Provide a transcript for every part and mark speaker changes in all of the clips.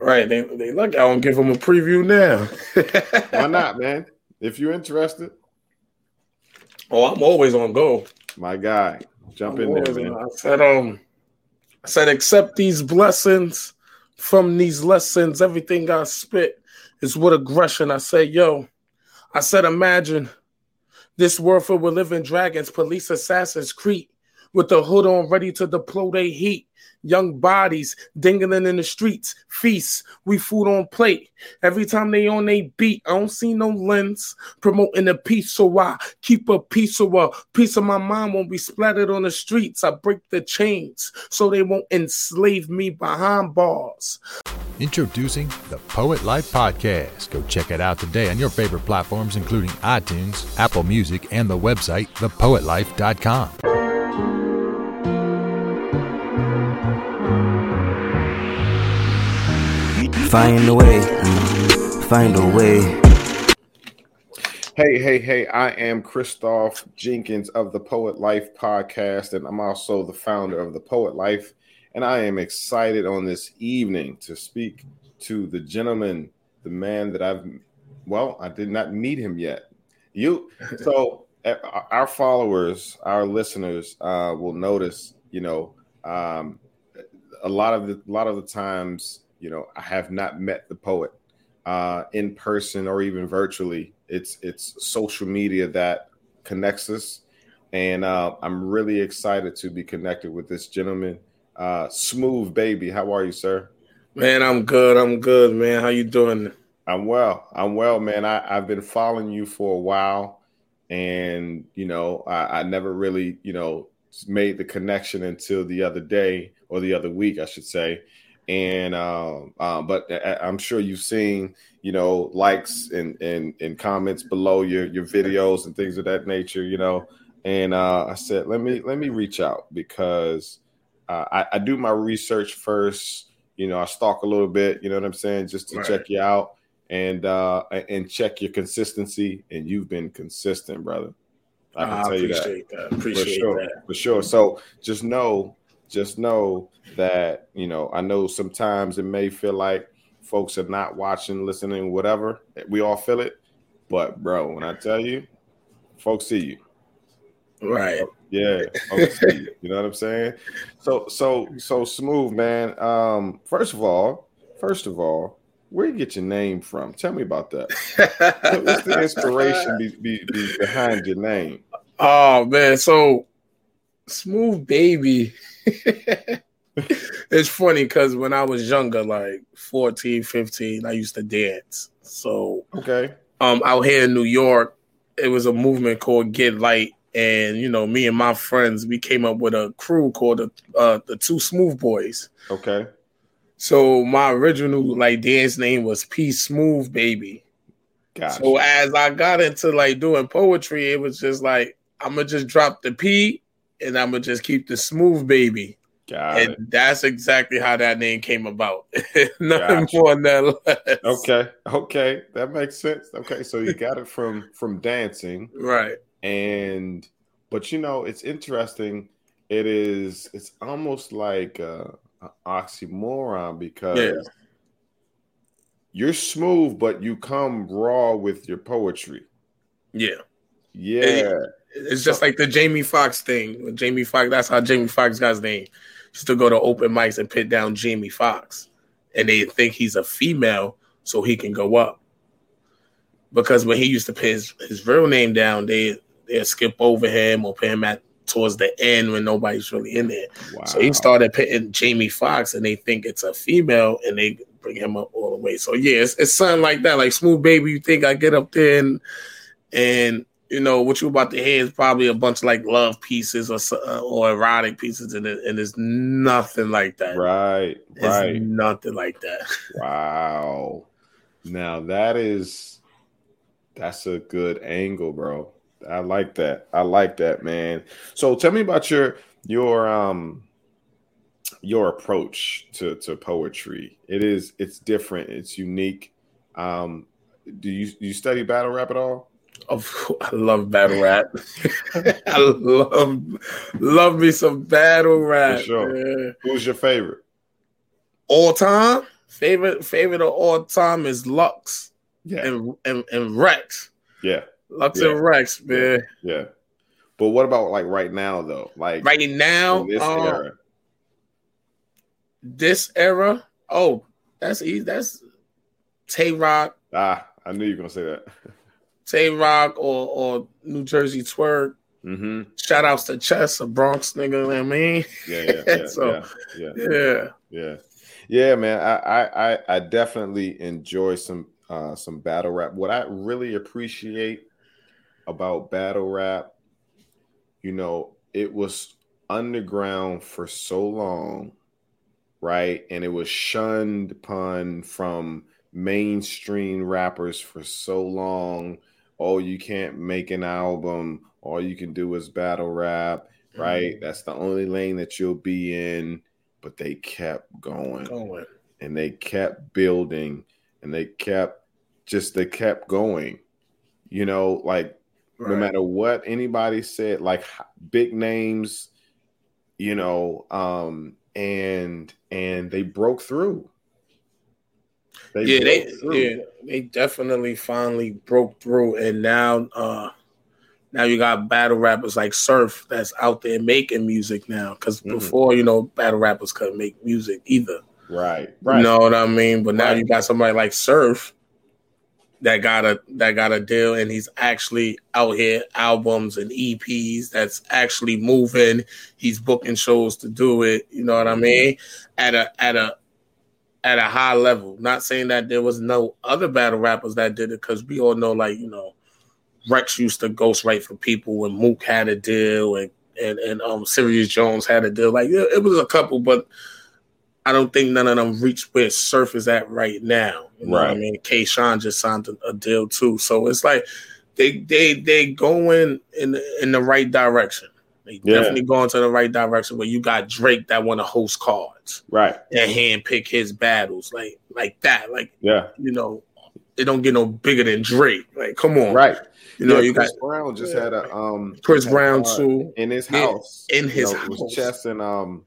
Speaker 1: Right. They they look. I don't give them a preview now.
Speaker 2: Why not, man? If you're interested.
Speaker 1: Oh, I'm always on go.
Speaker 2: My guy, jump I'm in there, man.
Speaker 1: I said, um, I said, accept these blessings from these lessons. Everything I spit is with aggression. I said, yo, I said, imagine this world filled with living dragons, police assassins, creep with the hood on, ready to deploy their heat young bodies dingling in the streets, feasts, we food on plate. Every time they on they beat, I don't see no lens promoting the peace. So I keep a piece of a piece of my mind won't be splattered on the streets. I break the chains so they won't enslave me behind bars.
Speaker 3: Introducing the Poet Life Podcast. Go check it out today on your favorite platforms, including iTunes, Apple Music, and the website, thepoetlife.com.
Speaker 4: Find a way, find a way.
Speaker 2: Hey, hey, hey, I am Christoph Jenkins of the Poet Life podcast, and I'm also the founder of the Poet Life. And I am excited on this evening to speak to the gentleman, the man that I've, well, I did not meet him yet. You, so uh, our followers, our listeners uh, will notice, you know, um, a lot of the, a lot of the times you know, I have not met the poet uh, in person or even virtually. It's it's social media that connects us, and uh, I'm really excited to be connected with this gentleman. Uh, Smooth baby, how are you, sir?
Speaker 1: Man, I'm good. I'm good, man. How you doing?
Speaker 2: I'm well. I'm well, man. I, I've been following you for a while, and you know, I, I never really, you know, made the connection until the other day or the other week, I should say and um, uh, but I'm sure you've seen you know likes and and and comments below your your videos and things of that nature, you know. And uh, I said, let me let me reach out because uh, I, I, do my research first. You know, I stalk a little bit. You know what I'm saying, just to right. check you out and uh, and check your consistency. And you've been consistent, brother.
Speaker 1: I can tell you that. that. Appreciate
Speaker 2: for sure,
Speaker 1: that.
Speaker 2: For sure. So just know just know that you know i know sometimes it may feel like folks are not watching listening whatever. We all feel it. But bro when i tell you folks see you.
Speaker 1: Right.
Speaker 2: Yeah you. you know what i'm saying? So so so smooth man. Um first of all first of all where you get your name from? Tell me about that. What's the inspiration be, be, be behind your name?
Speaker 1: Oh man. So smooth baby it's funny because when I was younger, like 14, 15, I used to dance. So
Speaker 2: okay.
Speaker 1: Um out here in New York, it was a movement called Get Light. And you know, me and my friends, we came up with a crew called the uh, the Two Smooth Boys.
Speaker 2: Okay.
Speaker 1: So my original like dance name was P Smooth Baby. Gotcha. So as I got into like doing poetry, it was just like I'm gonna just drop the P and I'm gonna just keep the smooth baby.
Speaker 2: Got
Speaker 1: and
Speaker 2: it.
Speaker 1: that's exactly how that name came about. Nothing gotcha. more than less.
Speaker 2: Okay, okay, that makes sense. Okay, so you got it from from dancing,
Speaker 1: right?
Speaker 2: And but you know, it's interesting. It is. It's almost like uh, an oxymoron because yeah. you're smooth, but you come raw with your poetry.
Speaker 1: Yeah.
Speaker 2: Yeah.
Speaker 1: It's just like the Jamie Foxx thing. Jamie Foxx, that's how Jamie Foxx got his name. He used to go to open mics and pit down Jamie Foxx. And they think he's a female so he can go up. Because when he used to put his, his real name down, they they skip over him or put him at towards the end when nobody's really in there. Wow. So he started pitting Jamie Foxx and they think it's a female and they bring him up all the way. So yeah, it's, it's something like that. Like smooth baby, you think I get up there and and you know what you're about to hear is probably a bunch of like love pieces or uh, or erotic pieces, and it, and it's nothing like that.
Speaker 2: Right,
Speaker 1: it's
Speaker 2: right,
Speaker 1: nothing like that.
Speaker 2: Wow. Now that is that's a good angle, bro. I like that. I like that, man. So tell me about your your um your approach to to poetry. It is it's different. It's unique. Um, do you do you study battle rap at all?
Speaker 1: Of I love battle rap. I love love me some battle rap.
Speaker 2: For sure. Who's your favorite?
Speaker 1: All time? favorite favorite of all time is Lux
Speaker 2: Yeah,
Speaker 1: and and, and Rex.
Speaker 2: yeah,
Speaker 1: Lux
Speaker 2: Yeah.
Speaker 1: and Rex, man.
Speaker 2: yeah. But what about like right now though? Like
Speaker 1: Right now,
Speaker 2: this
Speaker 1: uh,
Speaker 2: era,
Speaker 1: this era, oh, that's easy. That's Tay Roc,
Speaker 2: ah, I knew you were gonna say that.
Speaker 1: Tay Roc, or or New Jersey Twerk.
Speaker 2: mm-hmm.
Speaker 1: Shout outs to Chess, a Bronx nigga. you know I mean,
Speaker 2: Yeah, yeah, yeah,
Speaker 1: So,
Speaker 2: yeah, yeah.
Speaker 1: yeah,
Speaker 2: Yeah, yeah, man. I, I, I, I definitely enjoy some, uh, some battle rap. What I really appreciate about battle rap, you know, it was underground for so long, right? And it was shunned upon from mainstream rappers for so long. Oh, you can't make an album. All you can do is battle rap, right? That's the only lane that you'll be in. But they kept going.
Speaker 1: Going.
Speaker 2: and they kept building. And they kept just they kept going. You know like no matter what anybody said like big names you know um and and they broke through they
Speaker 1: yeah, they
Speaker 2: through.
Speaker 1: yeah, they definitely finally broke through, and now uh now you got battle rappers like Surf that's out there making music now. Because
Speaker 2: Mhm.
Speaker 1: before, you know, battle rappers couldn't make music either.
Speaker 2: right right
Speaker 1: You know what I mean? But now
Speaker 2: Right.
Speaker 1: you got somebody like Surf that got a that got a deal, and he's actually out here albums and EPs that's actually moving. He's booking shows to do it. You know what I mean? At a at a at a high level. Not saying that there was no other battle rappers that did it, because we all know, like you know, Rex used to ghostwrite for people when Mook had a deal, and and and um Serius Jones had a deal. Like it, it was a couple, but I don't think none of them reached where Surf is at right now. You know what I mean? K-Shine just signed a, a deal too, so it's like they they they going in in the right direction. They
Speaker 2: Yeah.
Speaker 1: definitely going to the right direction. Where you got Drake that want to host cards
Speaker 2: right
Speaker 1: and handpick his battles like like that. Like
Speaker 2: yeah
Speaker 1: you know, it don't get no bigger than Drake. Like come on,
Speaker 2: right
Speaker 1: You know,
Speaker 2: Yeah,
Speaker 1: you got
Speaker 2: Chris Brown just had a um
Speaker 1: Chris Brown too,
Speaker 2: in his house
Speaker 1: in his
Speaker 2: you know,
Speaker 1: house.
Speaker 2: Chess and um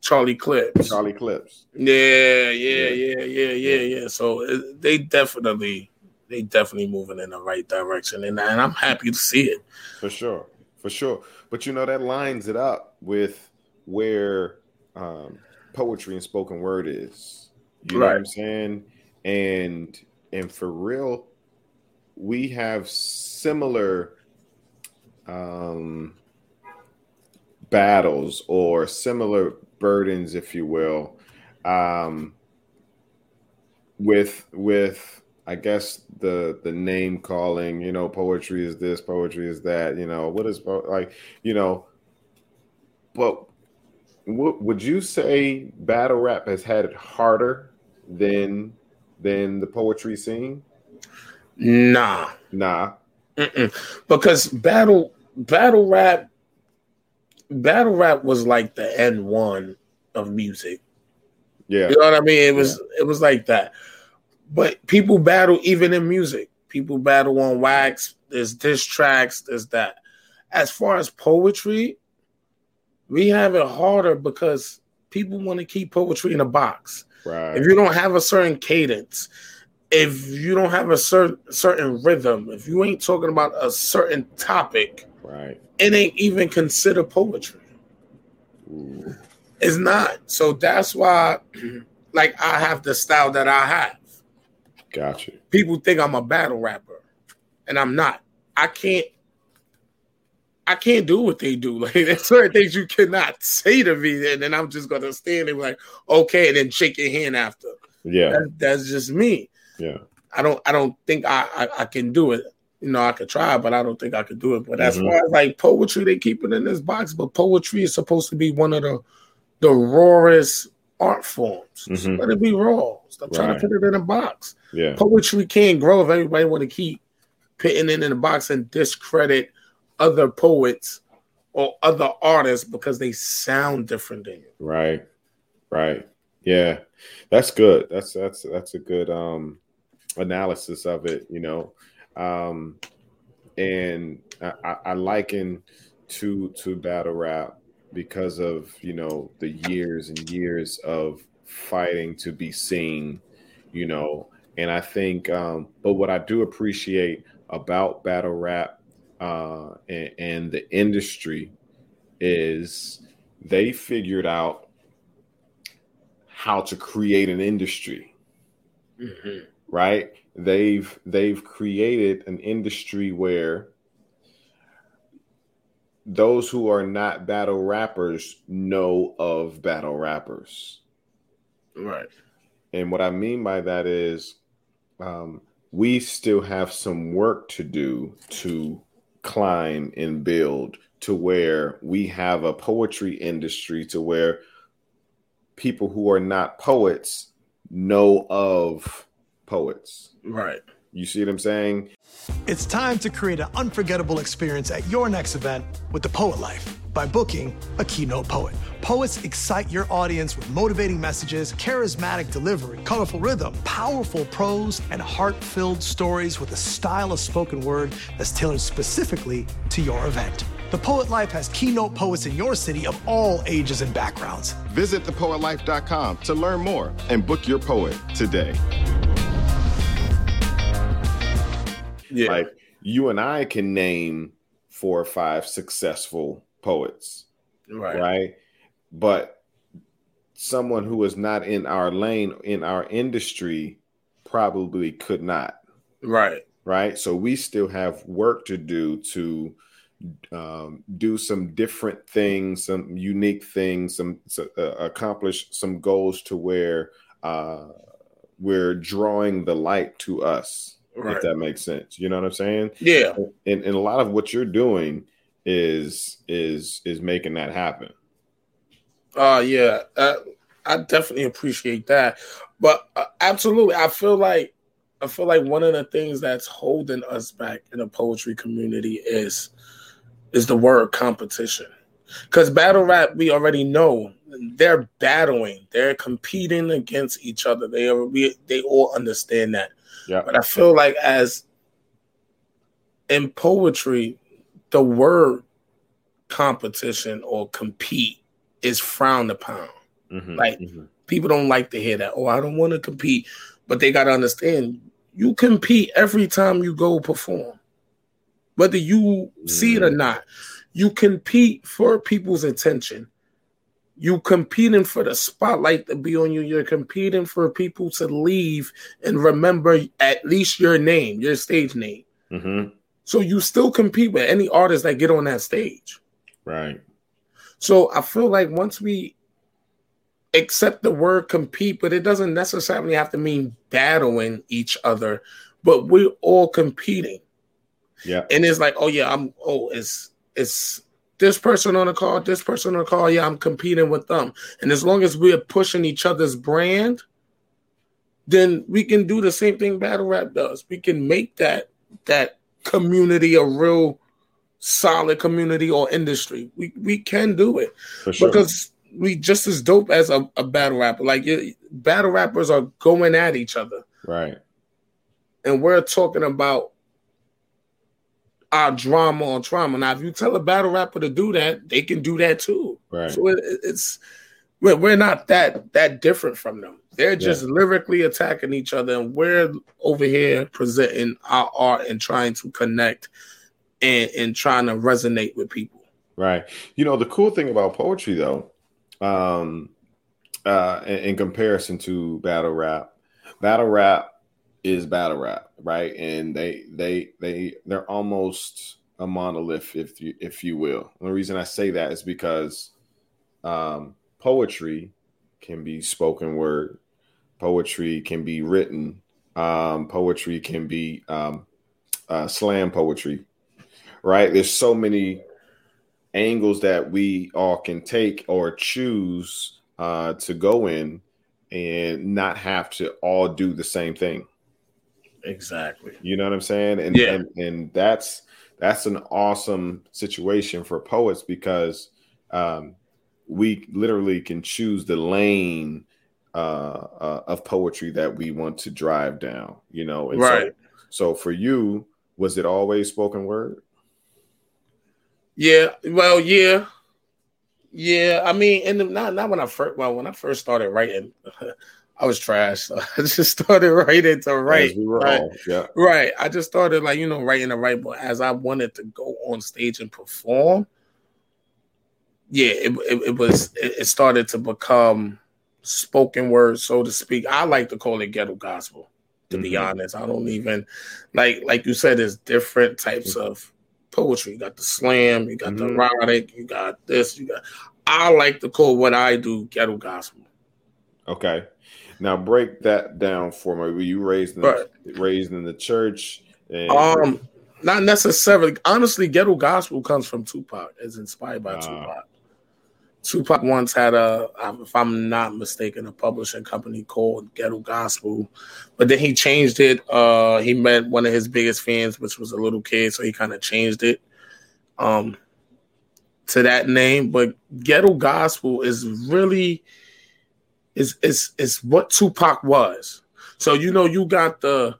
Speaker 1: Charlie Clips.
Speaker 2: Charlie Clips
Speaker 1: Yeah, yeah,
Speaker 2: Yeah.
Speaker 1: yeah, yeah, yeah, yeah. So it, they definitely, they definitely moving in the right direction, and, and I'm happy to see it.
Speaker 2: For sure, for sure. But you know that lines it up with where um, poetry and spoken word is. You know what I'm saying? And and for real, we have similar um, battles or similar burdens, if you will, um, with with I guess the the name calling, you know, poetry is this, poetry is that, you know, what is like, you know, but w- would you say battle rap has had it harder than than the poetry scene?
Speaker 1: Nah,
Speaker 2: Nah,
Speaker 1: Mm-mm. because battle battle rap battle rap was like the N one of music.
Speaker 2: yeah,
Speaker 1: You know what I mean? It was it was like that. But people battle even in music. People battle on wax. There's diss tracks. There's that. As far as poetry, we have it harder because people want to keep poetry in a box.
Speaker 2: right,
Speaker 1: If you don't have a certain cadence, if you don't have a certain certain rhythm, if you ain't talking about a certain topic,
Speaker 2: right.
Speaker 1: it ain't even considered poetry.
Speaker 2: Ooh,
Speaker 1: It's not. So that's why, like, I have the style that I have.
Speaker 2: Got you.
Speaker 1: People think I'm a battle rapper, and I'm not. I can't. I can't do what they do. Like there's certain things you cannot say to me, and then I'm just gonna stand there like, okay, and then shake your hand after.
Speaker 2: Yeah,
Speaker 1: That, that's just me.
Speaker 2: yeah,
Speaker 1: I don't. I don't think I, I I can do it. You know, I could try, but I don't think I could do it. But as
Speaker 2: Mhm.
Speaker 1: far as like poetry, they keep it in this box. But poetry is supposed to be one of the the rawest art forms. So
Speaker 2: Mhm.
Speaker 1: let it be raw. Stop trying to put it in a box.
Speaker 2: yeah,
Speaker 1: Poetry can't grow if everybody want to keep putting it in a box and discredit other poets or other artists because they sound different than you.
Speaker 2: right, right. Yeah, that's good. That's that's that's a good um analysis of it. You know, um, and I, I, I liken to to battle rap because of you know the years and years of fighting to be seen, you know. And I think, um, but what I do appreciate about battle rap uh, and, and the industry is they figured out how to create an industry,
Speaker 1: Mhm.
Speaker 2: right? They've they've created an industry where those who are not battle rappers know of battle rappers.
Speaker 1: Right.
Speaker 2: And what I mean by that is um, we still have some work to do to climb and build to where we have a poetry industry to where people who are not poets know of poets.
Speaker 1: Right.
Speaker 2: You see what I'm saying?
Speaker 5: It's time to create an unforgettable experience at your next event with the Poet Life by booking a keynote poet. Poets excite your audience with motivating messages, charismatic delivery, colorful rhythm, powerful prose, and heart filled stories with a style of spoken word that's tailored specifically to your event. The Poet Life has keynote poets in your city of all ages and backgrounds.
Speaker 6: Visit thepoetlife.com to learn more and book your poet today.
Speaker 1: Yeah.
Speaker 2: Like you and I can name four or five successful poets.
Speaker 1: right.
Speaker 2: right? But someone who is not in our lane in our industry probably could not,
Speaker 1: Right.
Speaker 2: right? So we still have work to do to um, do some different things, some unique things, some so, uh, accomplish some goals to where uh, we're drawing the light to us.
Speaker 1: Right.
Speaker 2: If that makes sense, you know what I'm saying?
Speaker 1: Yeah.
Speaker 2: and, and a lot of what you're doing is is is making that happen.
Speaker 1: Uh yeah, uh, I definitely appreciate that. But uh, absolutely, I feel like I feel like one of the things that's holding us back in the poetry community is is the word competition. Because battle rap, we already know they're battling, they're competing against each other. They are we, they all understand that.
Speaker 2: Yeah.
Speaker 1: But I feel like as in poetry, the word competition or compete is frowned upon.
Speaker 2: Mhm,
Speaker 1: Like-
Speaker 2: mhm.
Speaker 1: People don't like to hear that. Oh, I don't want to compete. But they got to understand you compete every time you go perform. Whether you see it or not, you compete for people's attention. You competing for the spotlight to be on you. You're competing for people to leave and remember at least your name, your stage name. So you still compete with any artist that get on that stage.
Speaker 2: right.
Speaker 1: So I feel like once we accept the word compete, but it doesn't necessarily have to mean battling each other, but we're all competing.
Speaker 2: Yeah.
Speaker 1: And it's like, oh yeah, I'm oh, it's it's this person on the call, this person on the call, yeah, I'm competing with them. And as long as we're pushing each other's brand, then we can do the same thing battle rap does. We can make that that community a real solid community or industry. We we can do it
Speaker 2: For sure.
Speaker 1: because we just as dope as a, a battle rapper. Like it, battle rappers are going at each other,
Speaker 2: right.
Speaker 1: and we're talking about our drama on trauma. Now, if you tell a battle rapper to do that, they can do that too.
Speaker 2: Right.
Speaker 1: So it, it's we're, we're not that that different from them. They're just lyrically attacking each other, and we're over here presenting our art and trying to connect and and trying to resonate with people.
Speaker 2: Right. You know, the cool thing about poetry though, um uh in, in comparison to battle rap, battle rap is battle rap, right? And they they they they're almost a monolith if you if you will. The reason I say that is because um poetry can be spoken word, poetry can be written, um poetry can be um uh slam poetry, right? There's so many angles that we all can take or choose uh, to go in and not have to all do the same thing.
Speaker 1: Exactly.
Speaker 2: You know what I'm saying? And
Speaker 1: Yeah.
Speaker 2: and, and that's that's an awesome situation for poets because um, we literally can choose the lane uh, uh, of poetry that we want to drive down. You know, and
Speaker 1: Right.
Speaker 2: So, so for you, was it always spoken word?
Speaker 1: Yeah, well, yeah, Yeah, I mean, and not not when I first well when I first started writing, I was trash. So I just started writing to write. Right?
Speaker 2: yeah.
Speaker 1: Right. I just started like, you know, writing to write, but as I wanted to go on stage and perform, yeah, it, it, it was it, started to become spoken word, so to speak. I like to call it ghetto gospel, to be
Speaker 2: Mhm.
Speaker 1: honest. I don't even like like you said, there's different types of poetry. You got the slam, you got the
Speaker 2: Mhm.
Speaker 1: erotic, you got this, you got I like to call what I do ghetto gospel.
Speaker 2: Okay. Now break that down for me. Were you raised in
Speaker 1: Right.
Speaker 2: raised in the church? And,
Speaker 1: Um, not necessarily. Honestly, ghetto gospel comes from Tupac. It's inspired by
Speaker 2: Ah.
Speaker 1: Tupac. Tupac once had a, if I'm not mistaken, a publishing company called Ghetto Gospel, but then he changed it. Uh, he met one of his biggest fans, which was a little kid, so he kind of changed it um, to that name. But Ghetto Gospel is really is is is what Tupac was. So you know, you got the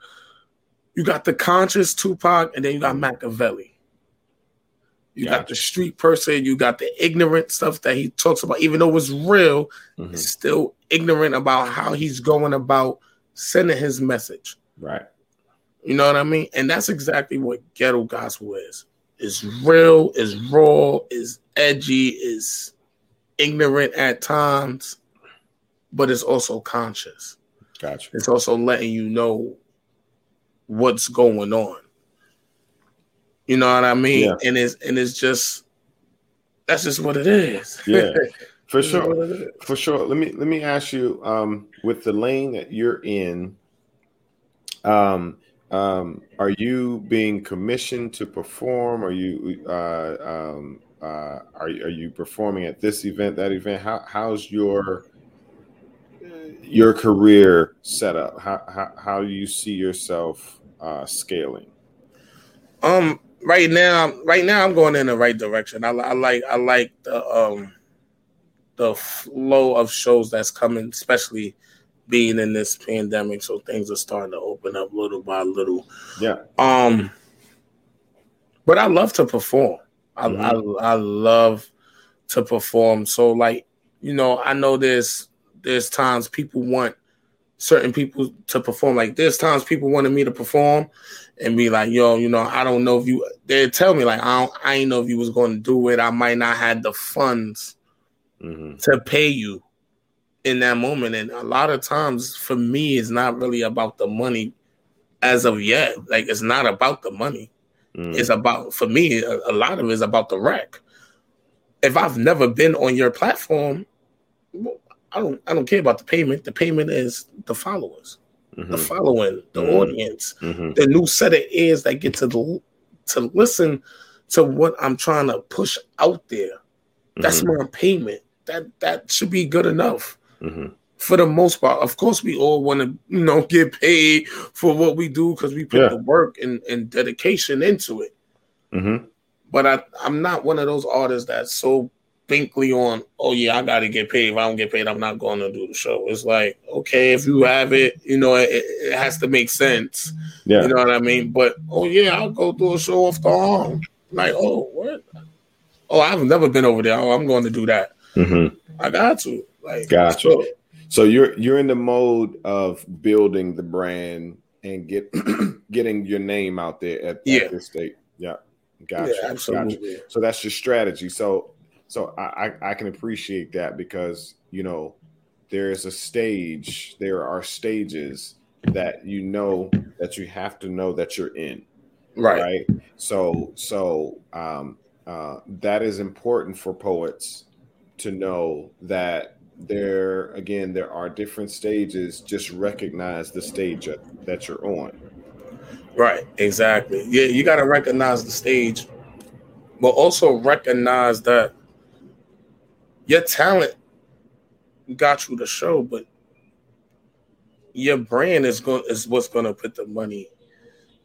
Speaker 1: you got the conscious Tupac, and then you got Makaveli. You got the street person, you got the ignorant stuff that he talks about, even though it's real,
Speaker 2: Mhm.
Speaker 1: it's still ignorant about how he's going about sending his message.
Speaker 2: right.
Speaker 1: You know what I mean? And that's exactly what ghetto gospel is. It's real, is raw, is edgy, is ignorant at times, but it's also conscious.
Speaker 2: Gotcha.
Speaker 1: It's also letting you know what's going on. You know what I mean?
Speaker 2: Yeah.
Speaker 1: And it's and it's just that's just what it is.
Speaker 2: Yeah. For sure.
Speaker 1: what it is.
Speaker 2: For sure. Let me let me ask you, um, with the lane that you're in, um, um, are you being commissioned to perform? Are you uh, um, uh, are you- are you performing at this event, that event? How how's your your career set up? How how, how do you see yourself uh, scaling?
Speaker 1: Um, right now, right now, I'm going in the right direction. I, I like, I like the um, the flow of shows that's coming, especially being in this pandemic. So things are starting to open up little by little.
Speaker 2: Yeah.
Speaker 1: Um, but I love to perform. I, I I love to perform. So like, you know, I know there's there's times people want certain people to perform. Like there's times people wanted me to perform and be like, yo, you know, I don't know if you they tell me like I don't I ain't know if you was gonna do it. I might not have the funds
Speaker 2: hmm
Speaker 1: to pay you in that moment. And a lot of times for me, it's not really about the money as of yet. Like it's not about the money.
Speaker 2: Mm-hmm.
Speaker 1: It's about for me, a, a lot of it is about the rec. If I've never been on your platform, I don't I don't care about the payment. The payment is the followers,
Speaker 2: Mm-hmm.
Speaker 1: the following, the
Speaker 2: Mhm.
Speaker 1: audience,
Speaker 2: hmm
Speaker 1: the new set of ears that get to the, to listen to what I'm trying to push out there. That's
Speaker 2: Mm-hmm.
Speaker 1: my payment. That that should be good enough
Speaker 2: hmm
Speaker 1: for the most part. Of course, we all want to, you know, get paid for what we do because we put
Speaker 2: Yeah.
Speaker 1: the work and, and dedication into it.
Speaker 2: hmm
Speaker 1: But I, I'm not one of those artists that's so thinkly on, oh yeah, I got to get paid. If I don't get paid, I'm not going to do the show. It's like, okay, if you have it, you know, it, it has to make sense.
Speaker 2: Yeah.
Speaker 1: You know what I mean? But oh yeah, I'll go do a show off the arm. Like, oh what? Oh, I've never been over there. Oh, I'm going to do that.
Speaker 2: hmm
Speaker 1: I got to. Like,
Speaker 2: Gotcha.
Speaker 1: so-
Speaker 2: So you're you're in the mode of building the brand and get getting your name out there at,
Speaker 1: Yeah.
Speaker 2: at this state. Yeah, gotcha.
Speaker 1: yeah, absolutely.
Speaker 2: Gotcha. So that's your strategy. So so I, I I can appreciate that because you know there is a stage. There are stages that you know that you have to know that you're in
Speaker 1: Right.
Speaker 2: right so so um uh that is important for poets to know that there again there are different stages just recognize the stage that- that you're on
Speaker 1: Right, exactly. Yeah, you got to recognize the stage, but also recognize that your talent got you the show, but your brand is going is what's going to put the money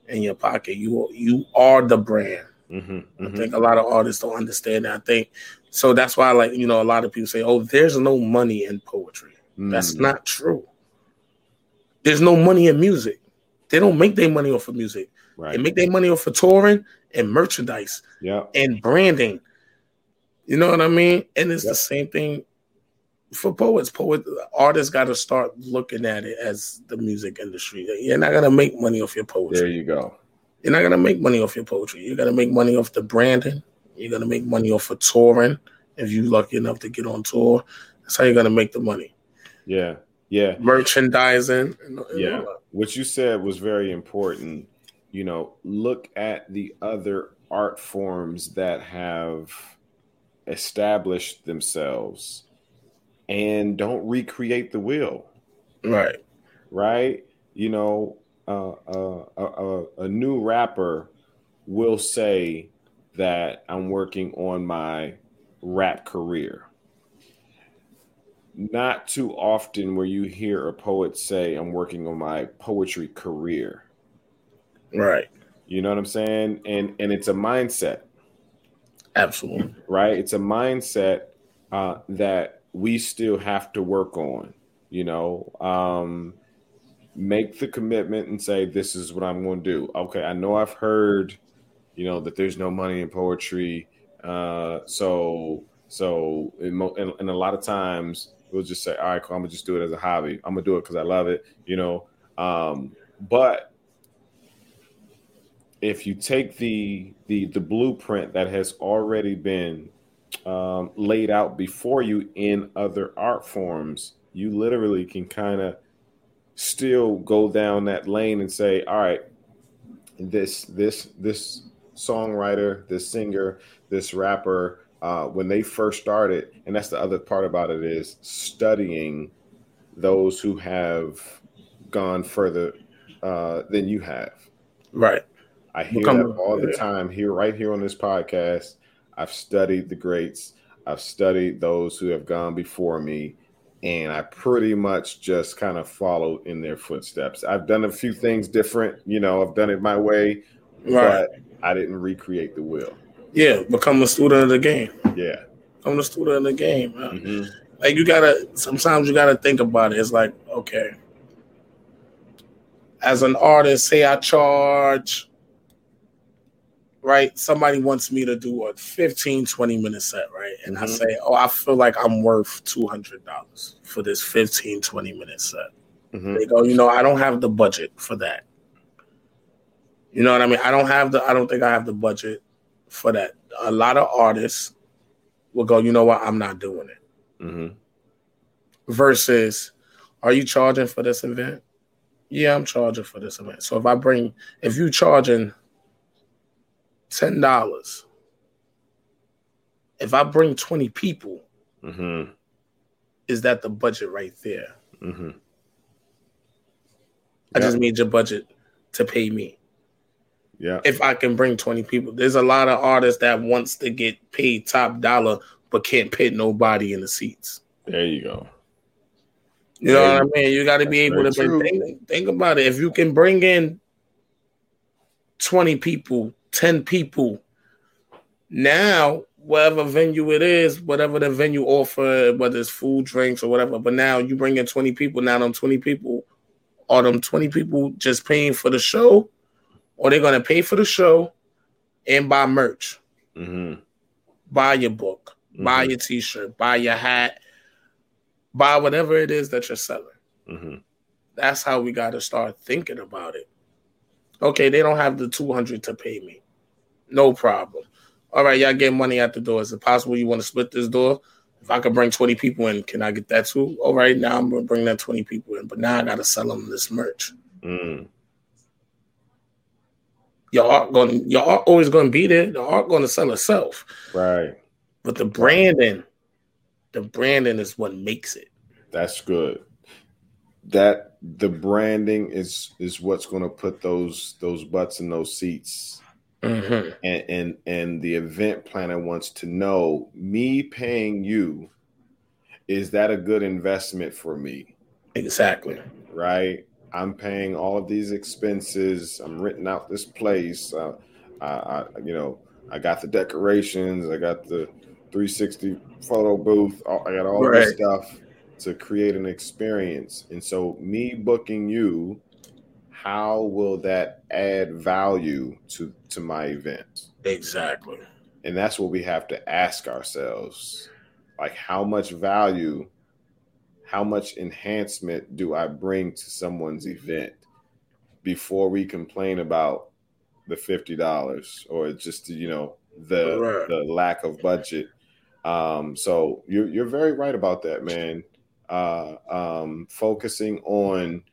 Speaker 1: in your pocket. You you are the brand.
Speaker 2: Mhm,
Speaker 1: I
Speaker 2: mhm.
Speaker 1: think a lot of artists don't understand that. I think so. That's why, like you know, a lot of people say, "Oh, there's no money in poetry." That's
Speaker 2: Mm,
Speaker 1: not true. There's no money in music. They don't make their money off of music. They make their money off of touring and merchandise
Speaker 2: yeah
Speaker 1: and branding. You know what I mean? And it's
Speaker 2: Yep.
Speaker 1: the same thing for poets. Poet artists got to start looking at it as the music industry. You're not gonna make money off your poetry.
Speaker 2: There you go.
Speaker 1: You're not gonna make money off your poetry. You're gonna make money off the branding. You're gonna make money off of touring. If you're lucky enough to get on tour, that's how you're gonna make the money.
Speaker 2: Yeah. Yeah.
Speaker 1: Merchandising. and- and
Speaker 2: Yeah. What you said was very important. You know, look at the other art forms that have established themselves and don't recreate the wheel.
Speaker 1: Right.
Speaker 2: right? You know, uh, uh, a, a, a new rapper will say that I'm working on my rap career. Not too often where you hear a poet say, I'm working on my poetry career.
Speaker 1: Right.
Speaker 2: You know what I'm saying? And and it's a mindset,
Speaker 1: Absolutely.
Speaker 2: right? It's a mindset uh, that we still have to work on. You know, um, make the commitment and say, "This is what I'm going to do." Okay, I know I've heard, you know, that there's no money in poetry, uh, so so and, a lot of times we'll just say, "All right, cool, I'm gonna just do it as a hobby. I'm gonna do it because I love it," you know. Um, but if you take the the the blueprint that has already been um, laid out before you in other art forms, you literally can kind of still go down that lane and say, all right, this this this songwriter, this singer, this rapper, uh, when they first started, and that's the other part about it is studying those who have gone further uh, than you have.
Speaker 1: Right.
Speaker 2: I hear that all the
Speaker 1: yeah.
Speaker 2: time here, right here on this podcast. I've studied the greats. I've studied those who have gone before me, and I pretty much just kind of followed in their footsteps. I've done a few things different, you know. I've done it my way,
Speaker 1: Right.
Speaker 2: but I didn't recreate the wheel.
Speaker 1: Yeah. Become a student of the game.
Speaker 2: Yeah.
Speaker 1: Become a student of the game. man.
Speaker 2: Mhm.
Speaker 1: Like you gotta sometimes you gotta think about it. It's like, okay. As an artist, say I charge right? Somebody wants me to do a 15, 20 minute set, right? And I
Speaker 2: Mhm.
Speaker 1: say, Oh, I feel like I'm worth two hundred dollars for this 15, 20 minute set.
Speaker 2: Mhm.
Speaker 1: They go, you know, I don't have the budget for that. You know what I mean? I don't have the I don't think I have the budget for that. A lot of artists will go, you know what, I'm not doing it.
Speaker 2: Mhm.
Speaker 1: Versus, are you charging for this event? Yeah, I'm charging for this event. So if I bring if you charging ten dollars, if I bring 20 people,
Speaker 2: Mhm.
Speaker 1: is that the budget right there?
Speaker 2: Mhm.
Speaker 1: I
Speaker 2: Yeah.
Speaker 1: just need your budget to pay me.
Speaker 2: Yeah.
Speaker 1: if I can bring 20 people. There's a lot of artists that wants to get paid top dollar but can't pit nobody in the seats.
Speaker 2: There you go.
Speaker 1: You know what I mean? You got to be able to think, think about it. If you can bring in 20 people, 10 people, now whatever venue it is, whatever the venue offer, whether it's food, drinks, or whatever, but now you bring in 20 people, now them 20 people, are them 20 people just paying for the show, or they're gonna pay for the show and buy merch,
Speaker 2: Mhm.
Speaker 1: buy your book, buy
Speaker 2: Mhm.
Speaker 1: your t-shirt, buy your hat, buy whatever it is that you're selling.
Speaker 2: Mhm.
Speaker 1: That's how we got to start thinking about it. Okay, they don't have the 200 to pay me. No problem. All right, y'all get money at the door. Is it possible you want to split this door? If I could bring 20 people in, can I get that too? All right, now I'm going to bring that 20 people in, but now I got to sell them this merch.
Speaker 2: Mm.
Speaker 1: Your art going, your art always going to be there. The art going to sell itself,
Speaker 2: Right.
Speaker 1: but the branding, the branding is what makes it.
Speaker 2: That's good. That the branding is is what's going to put those those butts in those seats.
Speaker 1: Hmm
Speaker 2: And and and the event planner wants to know me paying you is that a good investment for me?
Speaker 1: Exactly.
Speaker 2: Right? I'm paying all of these expenses. I'm renting out this place. Uh, I, I you know, I got the decorations, I got the 360 photo booth, I got all this stuff to create an experience. And so, me booking you, how will that add value to to my event?
Speaker 1: Exactly.
Speaker 2: and that's what we have to ask ourselves like how much value how much enhancement do i bring to someone's event before we complain about the $50 or just you know the
Speaker 1: Right.
Speaker 2: the lack of budget um so you're, you're very right about that man uh um focusing on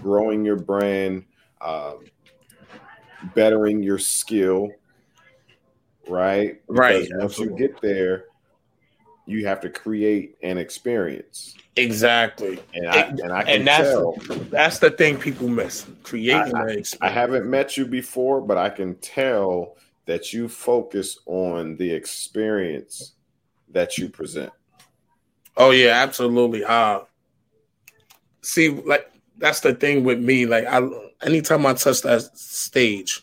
Speaker 2: growing your brand um bettering your skill right
Speaker 1: Right,
Speaker 2: Because once you get there you have to create an experience
Speaker 1: Exactly.
Speaker 2: and i
Speaker 1: And-
Speaker 2: and i can
Speaker 1: and that's
Speaker 2: tell
Speaker 1: that's the thing people miss creating
Speaker 2: I-
Speaker 1: experience.
Speaker 2: I haven't met you before, but I can tell that you focus on the experience that you present.
Speaker 1: Oh yeah, absolutely. Uh see, like that's the thing with me. Like I anytime I touch that stage,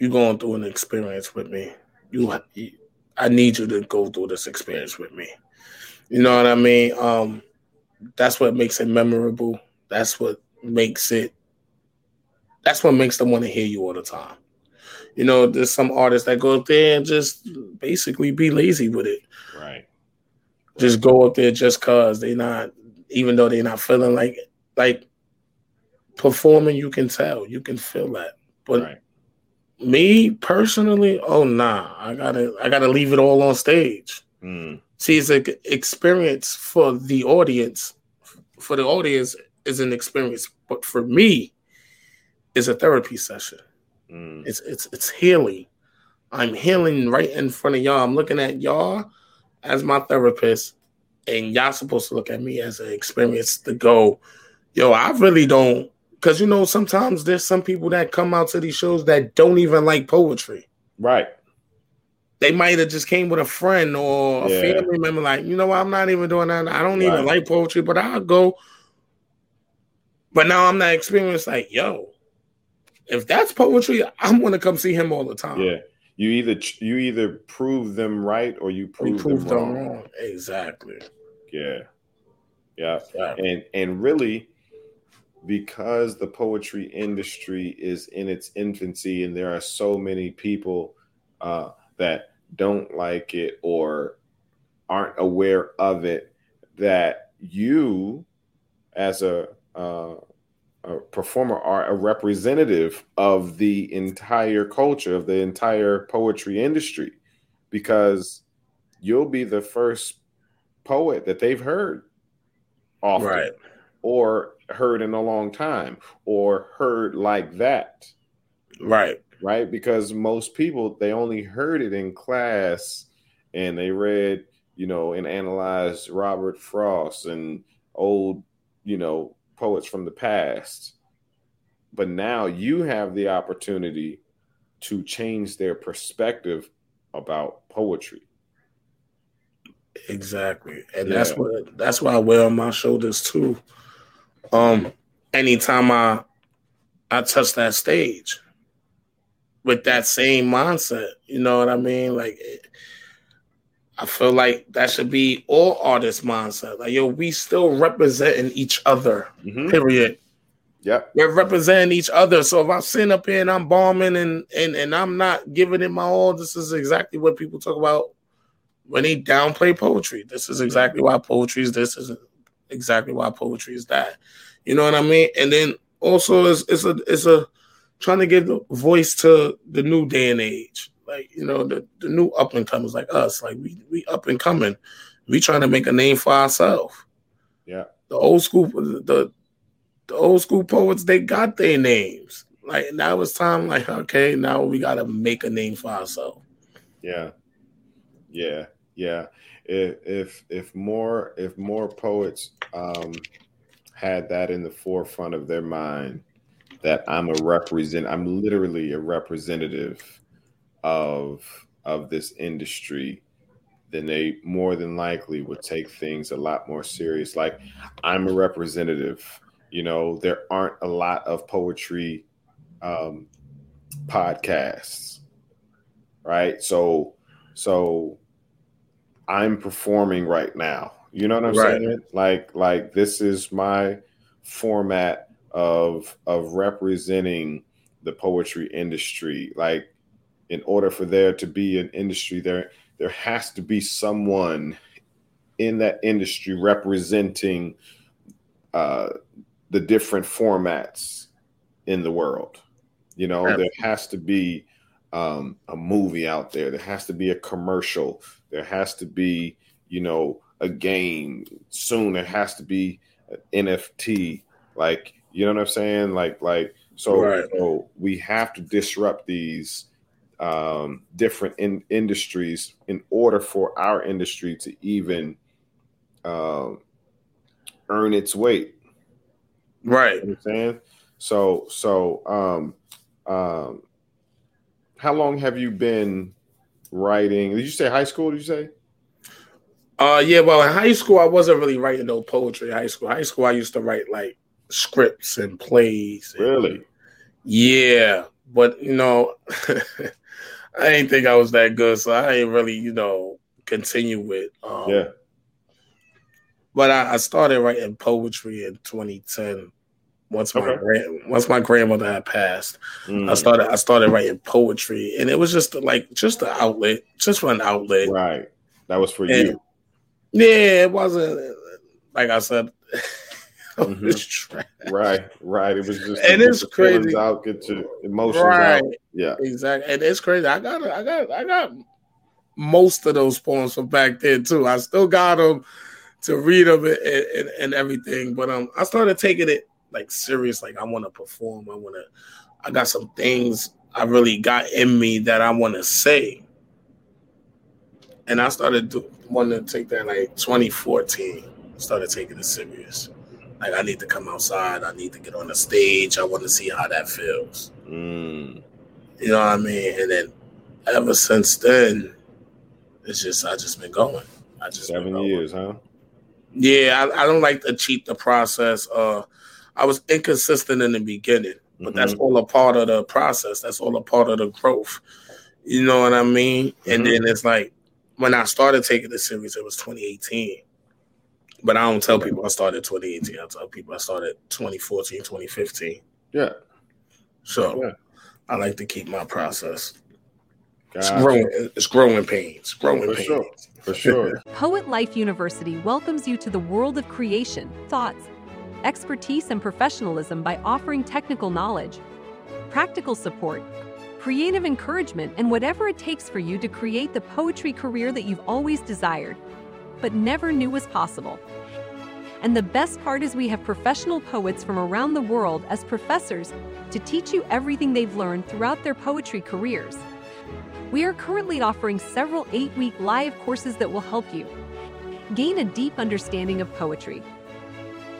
Speaker 1: you're going through an experience with me. You, you I need you to go through this experience with me. You know what I mean? Um that's what makes it memorable. That's what makes it that's what makes them want to hear you all the time. You know, there's some artists that go up there and just basically be lazy with it
Speaker 2: Right.
Speaker 1: just go up there just cause they not even though they're not feeling like like performing you can tell you can feel that. But
Speaker 2: Right.
Speaker 1: me personally oh nah i gotta i gotta leave it all on stage.
Speaker 2: Mm.
Speaker 1: see it's an experience for the audience. For the audience is an experience. But for me it's a therapy session.
Speaker 2: Mm.
Speaker 1: it's it's it's healing. I'm healing right in front of y'all. I'm looking at y'all as my therapist and y'all supposed to look at me as an experience to go. Yo i really don't because you know sometimes there's some people that come out to these shows that don't even like poetry.
Speaker 2: Right.
Speaker 1: they might have just came with a friend or a
Speaker 2: Yeah.
Speaker 1: family member like you know what? I'm not even doing that. I don't even like poetry but i'll go. But now i'm not experienced like yo if that's poetry i'm gonna come see him all the time.
Speaker 2: Yeah. You either you either prove them right or you prove,
Speaker 1: proved
Speaker 2: them
Speaker 1: them
Speaker 2: wrong.
Speaker 1: wrong exactly
Speaker 2: Yeah. Yeah.
Speaker 1: Exactly.
Speaker 2: And and really because the poetry industry is in its infancy and there are so many people uh, that don't like it or aren't aware of it that you as a, uh, a performer are a representative of the entire culture of the entire poetry industry because you'll be the first poet that they've heard often
Speaker 1: Right.
Speaker 2: or heard in a long time or heard like that.
Speaker 1: Right.
Speaker 2: Right? Because most people they only heard it in class and they read you know and analyzed robert frost and old you know poets from the past but now you have the opportunity to change their perspective about poetry.
Speaker 1: Exactly. And that's what that's why i wear on my shoulders too. Um anytime i i touch that stage with that same mindset you know what i mean? Like it, i feel like that should be all artists mindset like yo we still representing each other
Speaker 2: Mhm.
Speaker 1: period
Speaker 2: yep
Speaker 1: we're representing each other. So if I'm sitting up here and I'm bombing and and and I'm not giving it my all, this is exactly what people talk about when they downplay poetry. This is exactly why poetry is this is exactly why poetry is that. You know what I mean? And then also it's it's a it's a trying to give the voice to the new day and age. Like, you know, the, the new up and comers like us. Like we we up and coming. We trying to make a name for ourselves.
Speaker 2: yeah
Speaker 1: The old school the the old school poets they got their names. Like now it's time. Like okay, now we got to make a name for ourselves.
Speaker 2: Yeah, yeah, yeah. If if if more if more poets um, had that in the forefront of their mind, that I'm a represent, I'm literally a representative of of this industry, then they more than likely would take things a lot more serious. Like I'm a representative. You know, there aren't a lot of poetry um, podcasts, right? So, so I'm performing right now. You know what I'm
Speaker 1: Right.
Speaker 2: saying? Like, like this is my format of of representing the poetry industry. Like, in order for there to be an industry there there has to be someone in that industry representing uh, the different formats in the world. You know, there has to be um, a movie out there. There has to be a commercial. There has to be, you know, a game soon. There has to be an NFT. Like, you know what I'm saying? Like, like so.
Speaker 1: Right.
Speaker 2: So we have to disrupt these um, different in- industries in order for our industry to even um, earn its weight.
Speaker 1: Right.
Speaker 2: You know? So so um um how long have you been writing? Did you say high school? Did you say?
Speaker 1: Uh yeah, well in high school I wasn't really writing no poetry. High school. High school I used to write like scripts and plays. and-
Speaker 2: Really?
Speaker 1: Yeah. But you know, I didn't think I was that good, so I ain't really, you know, continue with um
Speaker 2: Yeah.
Speaker 1: But I, I started writing poetry in 2010. Once my grand, once my grandmother had passed,
Speaker 2: Mm,
Speaker 1: I started I started writing poetry, and it was just like just an outlet, just for an outlet.
Speaker 2: right. That was for
Speaker 1: And-
Speaker 2: you.
Speaker 1: Yeah, it wasn't like I said. Tra-
Speaker 2: Right, right. It was just
Speaker 1: And it's
Speaker 2: get your feelings
Speaker 1: crazy.
Speaker 2: out, get your emotions
Speaker 1: right,
Speaker 2: out. Yeah.
Speaker 1: exactly, and it's crazy. I got I got I got most of those poems from back then too. I still got them to read them and, and, and everything, but um, I started taking it like serious. Like I want to perform. I want to. I got some things I really got in me that I want to say, and I started do, wanting to take that like 2014. Started taking it serious. Like I need to come outside. I need to get on the stage. I want to see how that feels.
Speaker 2: Mm,
Speaker 1: You know what I mean? And then ever since then, it's just I just been going. I just
Speaker 2: seven years, huh?
Speaker 1: Yeah, I, I don't like to cheat the process. Uh, I was inconsistent in the beginning, but that's
Speaker 2: Mhm.
Speaker 1: all a part of the process. That's all a part of the growth. You know what I mean? And
Speaker 2: Mhm.
Speaker 1: then it's like when I started taking the series, it was 2018. But I don't tell people I started 2018. I tell people I started 2014, 2015.
Speaker 2: Yeah.
Speaker 1: So
Speaker 2: Yeah.
Speaker 1: I like to keep my process. It's growing. It's growing pains. Growing
Speaker 2: For
Speaker 1: pains.
Speaker 2: sure. For sure.
Speaker 7: Poet Life University welcomes you to the world of creation, thoughts, expertise, and professionalism by offering technical knowledge, practical support, creative encouragement, and whatever it takes for you to create the poetry career that you've always desired, but never knew was possible. And the best part is we have professional poets from around the world as professors to teach you everything they've learned throughout their poetry careers. We are currently offering several eight week live courses that will help you gain a deep understanding of poetry,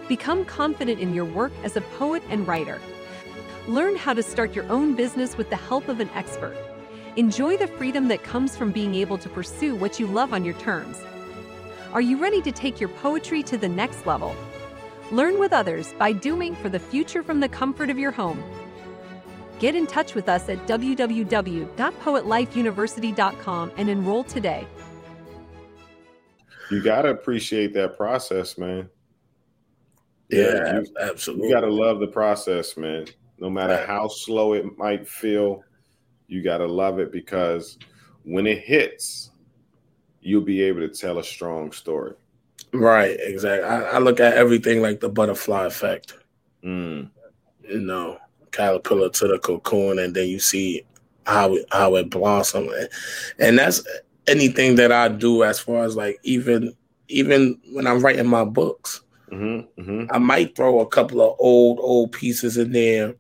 Speaker 7: become confident in your work as a poet and writer, learn how to start your own business with the help of an expert, enjoy the freedom that comes from being able to pursue what you love on your terms. Are you ready to take your poetry to the next level? Learn with others by doing for the future from the comfort of your home. Get in touch with us at www.poetlifeuniversity.com and enroll today.
Speaker 2: You gotta appreciate that process, man.
Speaker 1: Yeah,
Speaker 2: you-
Speaker 1: absolutely.
Speaker 2: You gotta love the process, man. No matter
Speaker 1: Right.
Speaker 2: how slow it might feel, you gotta love it because when it hits, you'll be able to tell a strong story.
Speaker 1: Right, exactly. I, I look at everything like the butterfly effect.
Speaker 2: Mm,
Speaker 1: You know, caterpillar to the cocoon, and then you see how it, how it blossoms, and that's anything that I do as far as like even even when I'm writing my books,
Speaker 2: hmm hmm
Speaker 1: I might throw a couple of old old pieces in there,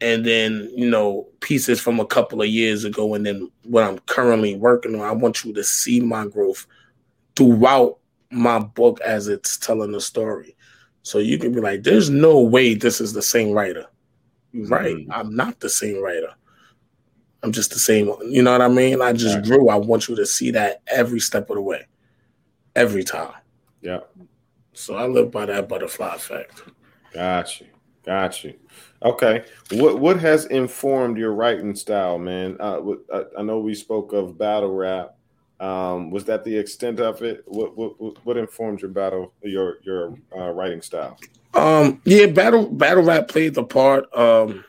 Speaker 1: and then you know pieces from a couple of years ago, and then what I'm currently working on. I want you to see my growth throughout my book as it's telling the story, so you can be like, "There's no way this is the same writer." Right?
Speaker 2: Mhm.
Speaker 1: I'm not the same writer. I'm just the same. You know what I mean? I just grew. I want you to see that every step of the way, every time.
Speaker 2: Yeah,
Speaker 1: So I live by that butterfly effect.
Speaker 2: got you, got you. Okay, what what has informed your writing style, man? Uh, I, I know we spoke of battle rap. Um, was that the extent of it? What what what- informed your battle your your uh, writing style?
Speaker 1: Um, yeah, battle battle rap played the part. Um,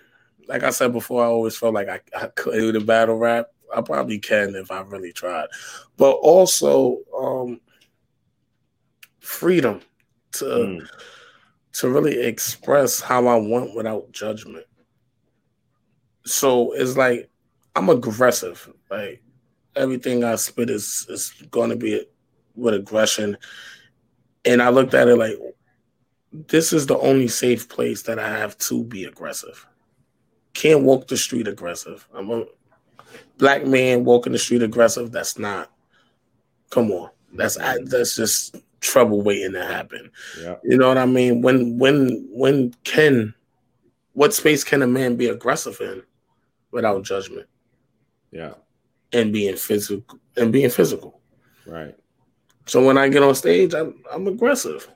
Speaker 1: like I said before, I always felt like I, I couldn't do the battle rap. I probably can if I really tried. But also um freedom to
Speaker 2: Mm.
Speaker 1: To really express how I want without judgment. So it's like I'm aggressive. Like everything I spit is is going to be with aggression. And I looked at it like this is the only safe place that I have to be aggressive. Can't walk the street aggressive. I'm a black man walking the street aggressive. That's not. Come on, that's that's just trouble waiting to happen.
Speaker 2: Yeah.
Speaker 1: You know what I mean? When when when can what space can a man be aggressive in without judgment
Speaker 2: Yeah.
Speaker 1: and being physical and being physical?
Speaker 2: Right.
Speaker 1: So when I get on stage, I'm I'm aggressive.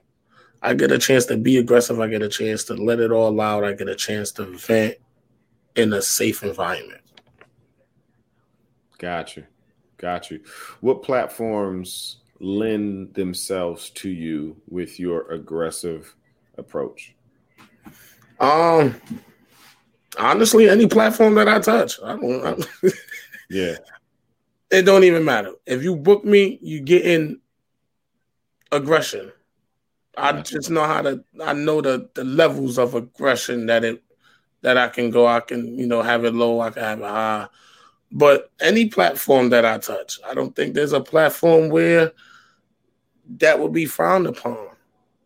Speaker 1: I get a chance to be aggressive. I get a chance to let it all out. I get a chance to vent in a safe environment.
Speaker 2: Got you. Got you. What platforms lend themselves to you with your aggressive approach?
Speaker 1: Um, honestly, any platform that I touch, I don't. I,
Speaker 2: Yeah.
Speaker 1: it don't even matter. If you book me, you get in aggression. I just know how to. I know the the levels of aggression that it that I can go. I can you know have it low. I can have it high. But any platform that I touch, I don't think there's a platform where that would be frowned upon.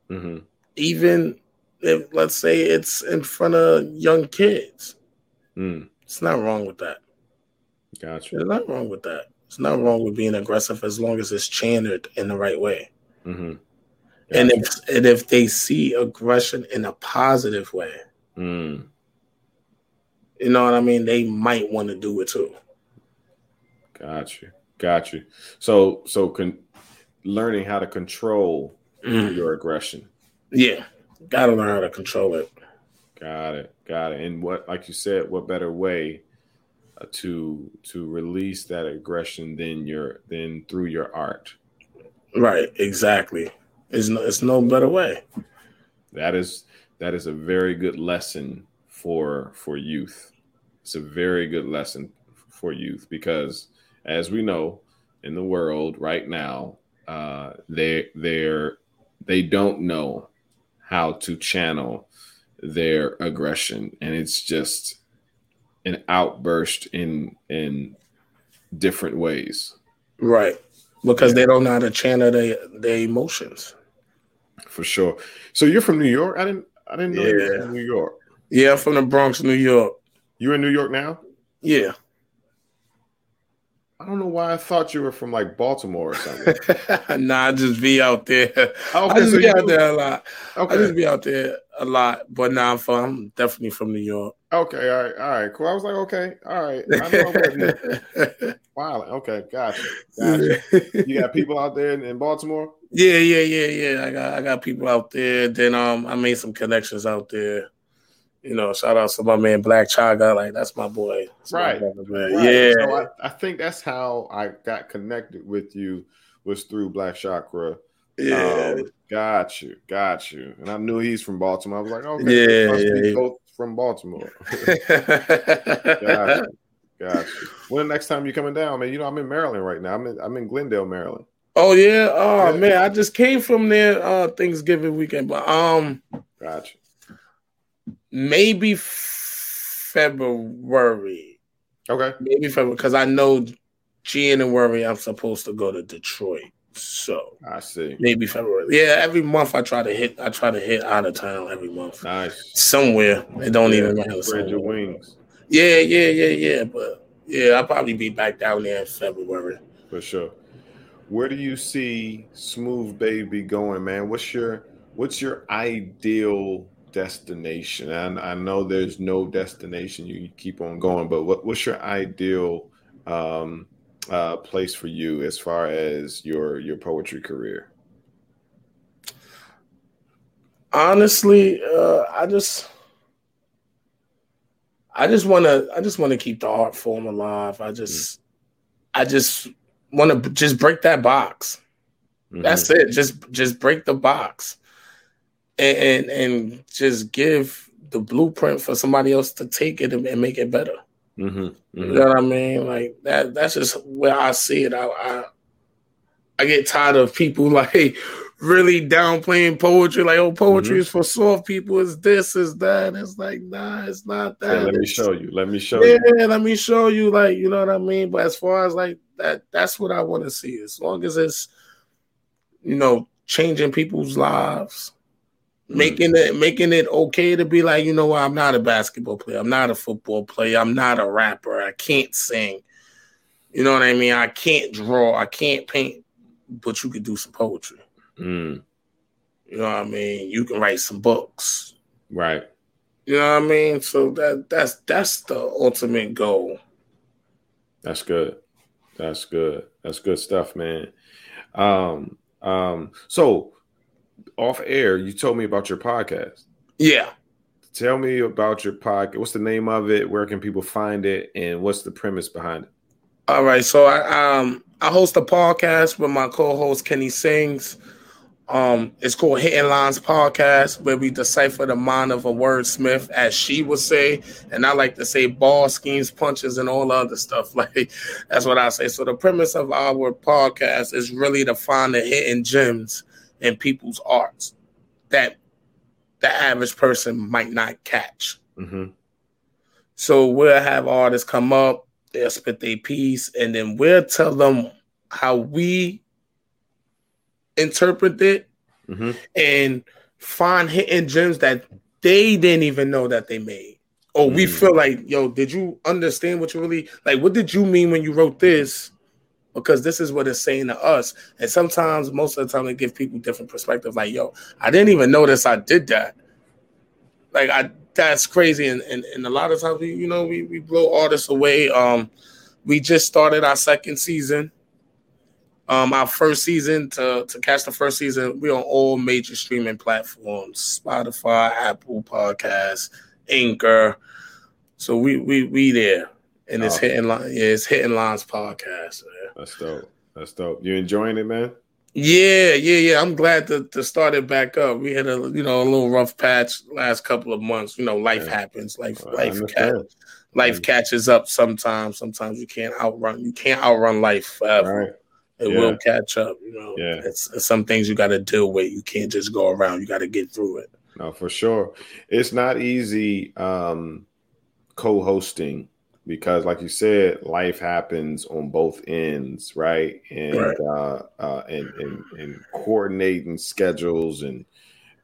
Speaker 2: hmm
Speaker 1: Even if let's say it's in front of young kids,
Speaker 2: Mm.
Speaker 1: it's not wrong with that.
Speaker 2: Gotcha. you.
Speaker 1: There's not wrong with that. It's not wrong with being aggressive as long as it's channeled in the right way.
Speaker 2: hmm
Speaker 1: And if and if they see aggression in a positive way,
Speaker 2: Mm.
Speaker 1: you know what I mean, they might want to do it too.
Speaker 2: Gotcha, gotcha. So so con- learning how to control
Speaker 1: Mhm.
Speaker 2: your aggression.
Speaker 1: Yeah, gotta learn how to control it.
Speaker 2: Got it. Got it. And what, like you said, what better way uh, to to release that aggression than your than through your art?
Speaker 1: Right, exactly. It's no, it's no better way.
Speaker 2: That is that is a very good lesson for for youth. It's a very good lesson for youth because, as we know, in the world right now, uh, they they're they don't know how to channel their aggression, and it's just an outburst in in different ways.
Speaker 1: Right. Because they don't know how to channel their their emotions.
Speaker 2: For sure. So you're from New York? I didn't I didn't know you were
Speaker 1: Yeah.
Speaker 2: from New York.
Speaker 1: Yeah, I'm from the Bronx, New York.
Speaker 2: You're in New York now?
Speaker 1: Yeah.
Speaker 2: I don't know why I thought you were from like Baltimore or something.
Speaker 1: nah, I just be out there.
Speaker 2: Oh,
Speaker 1: I
Speaker 2: okay,
Speaker 1: just
Speaker 2: so
Speaker 1: be out
Speaker 2: do-
Speaker 1: there a lot. I just be out there a lot. But nah, I'm, from, I'm definitely from New York.
Speaker 2: Okay, all right, all right, cool. I was like, okay, all right. I know I'm wow, okay, gotcha. Gotcha. You got people out there in, in Baltimore?
Speaker 1: Yeah, yeah, yeah, yeah. I got I got people out there. Then um I made some connections out there. You know, shout out to my man Black Chaga. Like that's my boy. That's my
Speaker 2: Right.
Speaker 1: brother.
Speaker 2: Right.
Speaker 1: Yeah.
Speaker 2: So I, I think that's how I got connected with you was through Black Chakra.
Speaker 1: yeah.
Speaker 2: Um, got you, got you. And I knew he's from Baltimore. I was like, okay,
Speaker 1: Yeah, yeah.
Speaker 2: both from Baltimore. Got you. Got you. When the next time you coming down, man? You know, I'm in Maryland right now. I'm in I'm in Glendale, Maryland.
Speaker 1: oh yeah. Oh
Speaker 2: Yeah.
Speaker 1: man, I just came from there uh Thanksgiving weekend. But um
Speaker 2: Got you.
Speaker 1: Maybe February.
Speaker 2: Okay.
Speaker 1: Maybe February because I know January I'm supposed to go to Detroit. So
Speaker 2: I see.
Speaker 1: maybe February. Yeah, every month I try to hit I try to hit out of town every month.
Speaker 2: Nice.
Speaker 1: Somewhere. It don't even matter.
Speaker 2: Spread your wings
Speaker 1: Yeah, yeah, yeah, yeah. But yeah, I'll probably be back down there in February.
Speaker 2: for sure. Where do you see Smooth Baby going, man? What's your what's your ideal destination? And I know there's no destination. You keep on going, but what, what's your ideal um, uh, place for you as far as your your poetry career?
Speaker 1: Honestly, uh, I just I just wanna I just wanna keep the art form alive. I just I just wanna just break that box.
Speaker 2: Mhm.
Speaker 1: That's it. Just just break the box. And, and and just give the blueprint for somebody else to take it and, make it better.
Speaker 2: Mm-hmm.
Speaker 1: You know what I mean? Like that. That's just where I see it. I I, I get tired of people like really downplaying poetry. Like, oh, poetry
Speaker 2: Mhm.
Speaker 1: is for soft people. Is this? Is that? It's like, nah, it's not that.
Speaker 2: Yeah, let me
Speaker 1: It's-
Speaker 2: show you. Let me show
Speaker 1: yeah,
Speaker 2: you.
Speaker 1: Yeah, let me show you. Like, you know what I mean. But as far as like that, that's what I want to see. As long as it's, you know, changing people's lives, making it making it okay to be like, you know what, I'm not a basketball player. I'm not a football player. I'm not a rapper. I can't sing. You know what I mean? I can't draw. I can't paint. But you could do some poetry.
Speaker 2: Mm,
Speaker 1: You know what I mean? You can write some books.
Speaker 2: right.
Speaker 1: You know what I mean? So that that's that's the ultimate goal.
Speaker 2: That's good. That's good. That's good stuff, man. Um, um, so off air, you told me about your podcast.
Speaker 1: Yeah.
Speaker 2: Tell me about your podcast. What's the name of it? Where can people find it? And what's the premise behind it?
Speaker 1: All right, so I um I host a podcast with my co-host Kenny Sings. Um, it's called Hitting Lines Podcast, where we decipher the mind of a wordsmith, as she would say, and I like to say ball schemes, punches, and all other stuff. Like that's what I say. So the premise of our podcast is really to find the hidden gems in people's arts that the average person might not catch.
Speaker 2: Mm-hmm.
Speaker 1: So we'll have artists come up, they'll spit their piece, and then we'll tell them how we interpret it
Speaker 2: Mm-hmm.
Speaker 1: and find hidden gems that they didn't even know that they made. Or we
Speaker 2: Mm.
Speaker 1: feel like, yo, did you understand what you really like? What did you mean when you wrote this? Because this is what it's saying to us. And sometimes, most of the time, they give people different perspective. Like, yo, I didn't even notice I did that. Like, I that's crazy. And and, and a lot of times, we, you know, we, we blow artists away. Um, we just started our second season. Um, our first season to to catch the first season, we're on all major streaming platforms: Spotify, Apple Podcasts, Anchor. So we we we there, and it's hitting line. Yeah, it's hitting lines podcast. Man.
Speaker 2: That's dope. That's dope. You enjoying it, man?
Speaker 1: Yeah, yeah, yeah. I'm glad to, to start it back up. We had a you know a little rough patch last couple of months. You know, life
Speaker 2: Yeah.
Speaker 1: happens. Life
Speaker 2: I
Speaker 1: life life catches up sometimes. Sometimes you can't outrun you can't outrun life forever.
Speaker 2: Right.
Speaker 1: It
Speaker 2: Yeah.
Speaker 1: will catch up. You know,
Speaker 2: Yeah.
Speaker 1: it's, it's some things you got to deal with. You can't just go around. You got to get through it.
Speaker 2: No, for sure. It's not easy um, co-hosting because, like you said, life happens on both ends, right? And
Speaker 1: Right.
Speaker 2: Uh, uh, and, and and coordinating schedules and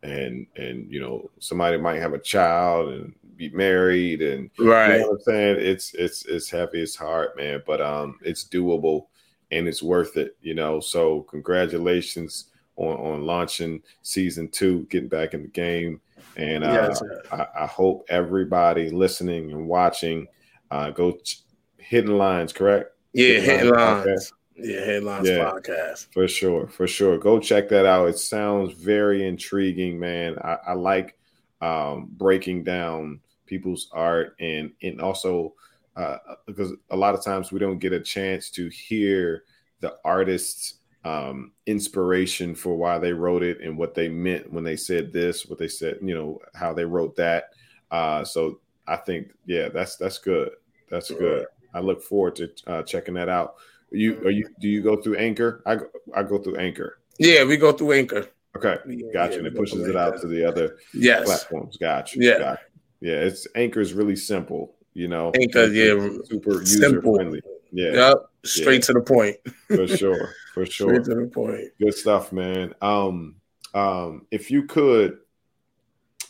Speaker 2: and and you know somebody might have a child and be married and
Speaker 1: right you
Speaker 2: know what I'm saying? It's it's it's heavy, it's hard, man, but um it's doable and it's worth it, you know. So congratulations on on launching season two, getting back in the game. And uh,
Speaker 1: Yes,
Speaker 2: I, I hope everybody listening and watching uh go ch- hitting lines, correct?
Speaker 1: Yeah,
Speaker 2: Lines
Speaker 1: lines. Yeah, headlines
Speaker 2: Yeah.
Speaker 1: podcast.
Speaker 2: For sure, for sure. Go check that out. It sounds very intriguing, man. I, I like um, breaking down people's art and and also uh, because a lot of times we don't get a chance to hear the artist's um, inspiration for why they wrote it and what they meant when they said this, what they said, you know, how they wrote that. Uh, so I think, yeah, that's that's good. That's good. I look forward to uh, checking that out. You are you do you go through Anchor? I go, I go through Anchor.
Speaker 1: Yeah, we go through Anchor.
Speaker 2: Okay,
Speaker 1: Yeah,
Speaker 2: gotcha.
Speaker 1: yeah,
Speaker 2: and it pushes it out to the other
Speaker 1: Yes.
Speaker 2: platforms. Gotcha.
Speaker 1: Yeah.
Speaker 2: gotcha. yeah. It's Anchor is really simple. You know,
Speaker 1: Anchor, yeah,
Speaker 2: super user friendly. Yeah,
Speaker 1: Yep. Straight
Speaker 2: Yeah.
Speaker 1: to the point.
Speaker 2: for sure, for sure.
Speaker 1: Straight to the point.
Speaker 2: Good stuff, man. Um, um, if you could,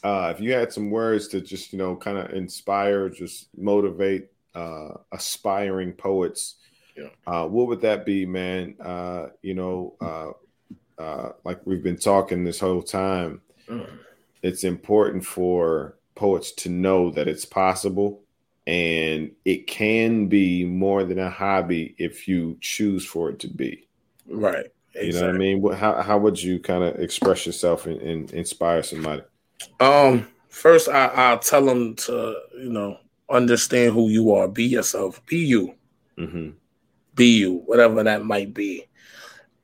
Speaker 2: uh, if you had some words to just you know kind of inspire, just motivate uh, aspiring poets,
Speaker 1: Yeah.
Speaker 2: uh, what would that be, man? Uh, you know, uh, uh, like we've been talking this whole time,
Speaker 1: Mm.
Speaker 2: it's important for poets to know that it's possible and it can be more than a hobby if you choose for it to be.
Speaker 1: Right.
Speaker 2: You know what I mean? What, how how would you kind of express yourself and, and inspire somebody?
Speaker 1: Um, first I, I'll tell them to, you know, understand who you are. Be yourself. Be you.
Speaker 2: hmm
Speaker 1: Be you, whatever that might be.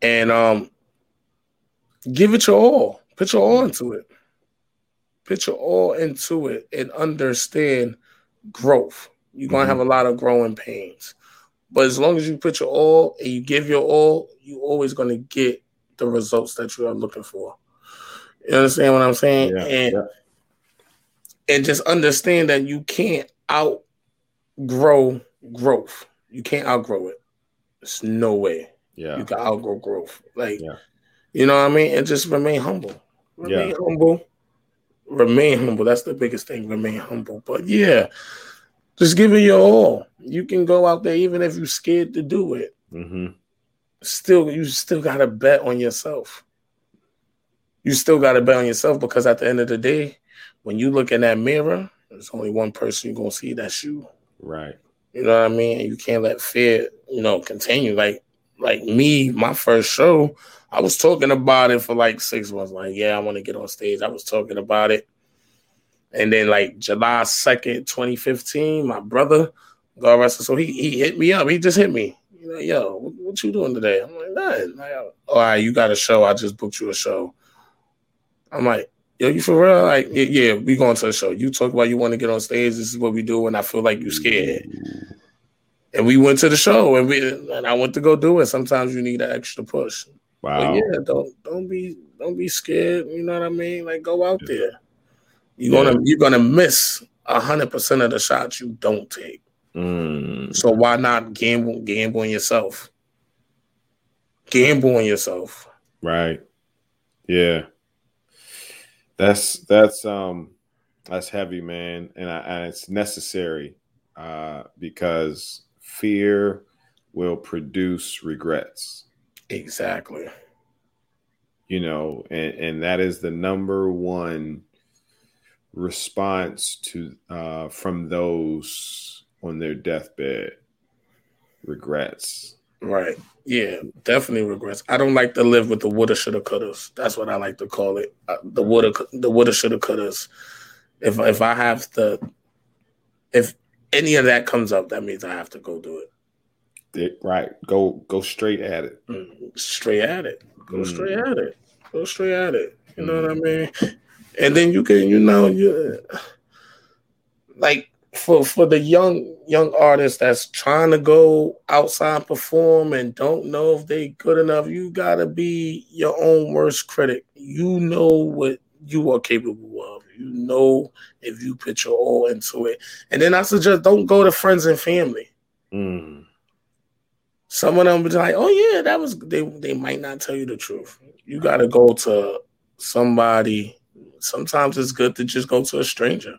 Speaker 1: And um give it your all. Put your all into it. Put your all into it and understand growth. You're gonna have a lot of growing pains. But as long as you put your all and you give your all, you're always gonna get the results that you are looking for. You understand what I'm saying?
Speaker 2: Yeah,
Speaker 1: and
Speaker 2: yeah.
Speaker 1: and just understand that you can't outgrow growth. You can't outgrow it. There's no way
Speaker 2: Yeah.
Speaker 1: you can outgrow growth. Like,
Speaker 2: Yeah.
Speaker 1: you know what I mean? And just remain humble. Remain
Speaker 2: Yeah.
Speaker 1: humble. Remain humble. That's the biggest thing. Remain humble. But yeah, just give it your all. You can go out there even if you're scared to do it.
Speaker 2: Mm-hmm.
Speaker 1: Still, you still gotta bet on yourself. You still gotta bet on yourself because at the end of the day, when you look in that mirror, there's only one person you're gonna see. That's you.
Speaker 2: Right.
Speaker 1: You know what I mean? You can't let fear, you know, continue. Like, like me, my first show, I was talking about it for like six months. Like, yeah, I want to get on stage. I was talking about it, and then like July second, twenty fifteen, my brother, God rest his soul, he he hit me up. He just hit me. You know, yo, what, what you doing today? I'm like, nothing. Like, oh, all right, you got a show. I just booked you a show. I'm like, yo, you for real? Like, yeah, yeah, we going to the show. You talk about you want to get on stage. This is what we do, and I feel like you scared. And we went to the show, and we and I went to go do it. Sometimes you need an extra push.
Speaker 2: Wow.
Speaker 1: But yeah, don't don't be don't be scared. You know what I mean? Like go out there. You're
Speaker 2: Yeah.
Speaker 1: gonna you're gonna miss hundred percent of the shots you don't take.
Speaker 2: Mm.
Speaker 1: So why not gamble gamble on yourself? Gamble on yourself.
Speaker 2: Right. Yeah. That's that's um that's heavy, man, and, I, and it's necessary uh, because fear will produce regrets.
Speaker 1: Exactly.
Speaker 2: You know, and and that is the number one response to uh, from those on their deathbed. Regrets.
Speaker 1: Right. Yeah, definitely regrets. I don't like to live with the woulda, shoulda, couldas. That's what I like to call it. Uh, the woulda, the woulda, shoulda, couldas. If if I have to, if any of that comes up, that means I have to go do it.
Speaker 2: It- right. Go go straight at it.
Speaker 1: Mm, Straight at it. Go
Speaker 2: Mm.
Speaker 1: straight at it. Go straight at it. You know what I mean? And then you can, you know, you like for for the young young artists that's trying to go outside perform and don't know if they good enough, you gotta be your own worst critic. You know what you are capable of. You know if you put your all into it. And then I suggest don't go to friends and family.
Speaker 2: Mm.
Speaker 1: Some of them be like, "Oh yeah, that was." They they might not tell you the truth. You got to go to somebody. Sometimes it's good to just go to a stranger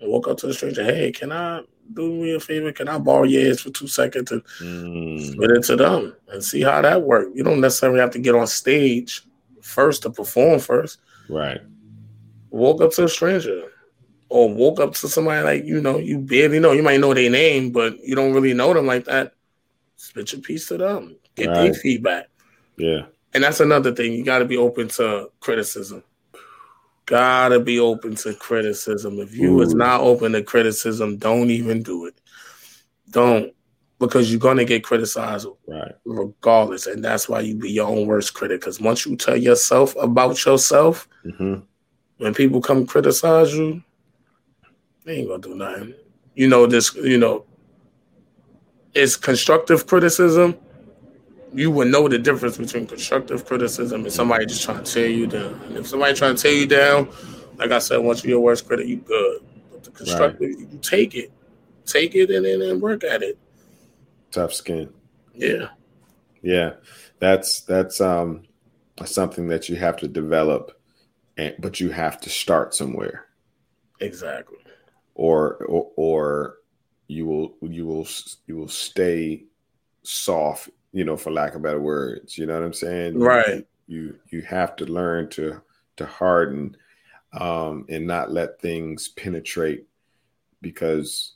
Speaker 1: and walk up to a stranger. Hey, can I do me a favor? Can I borrow your ears for two seconds and
Speaker 2: Mm.
Speaker 1: spit it to them and see how that works? You don't necessarily have to get on stage first to perform first.
Speaker 2: Right.
Speaker 1: Walk up to a stranger. Or walk up to somebody like you know you barely know. You might know their name, but you don't really know them like that. Spit your piece to them. Get their feedback.
Speaker 2: Yeah.
Speaker 1: And that's another thing. You got to be open to criticism. Gotta be open to criticism. If you is not open to criticism, don't even do it. Don't, because you're gonna get criticized
Speaker 2: Right.
Speaker 1: regardless, and that's why you be your own worst critic. Because once you tell yourself about yourself,
Speaker 2: hmm
Speaker 1: when people come criticize you, they ain't gonna do nothing. You know this. You know, it's constructive criticism. You would know the difference between constructive criticism and somebody just trying to tear you down. And if somebody trying to tear you down, like I said, once you're your worst critic, you good. But the constructive, you take it, take it, and then work at it.
Speaker 2: Tough skin.
Speaker 1: Yeah,
Speaker 2: Yeah. That's that's um something that you have to develop, and but you have to start somewhere,
Speaker 1: exactly.
Speaker 2: or or, or you will you will you will stay soft, you know, for lack of better words. You know what I'm saying?
Speaker 1: Right.
Speaker 2: You you have to learn to to harden um, and not let things penetrate because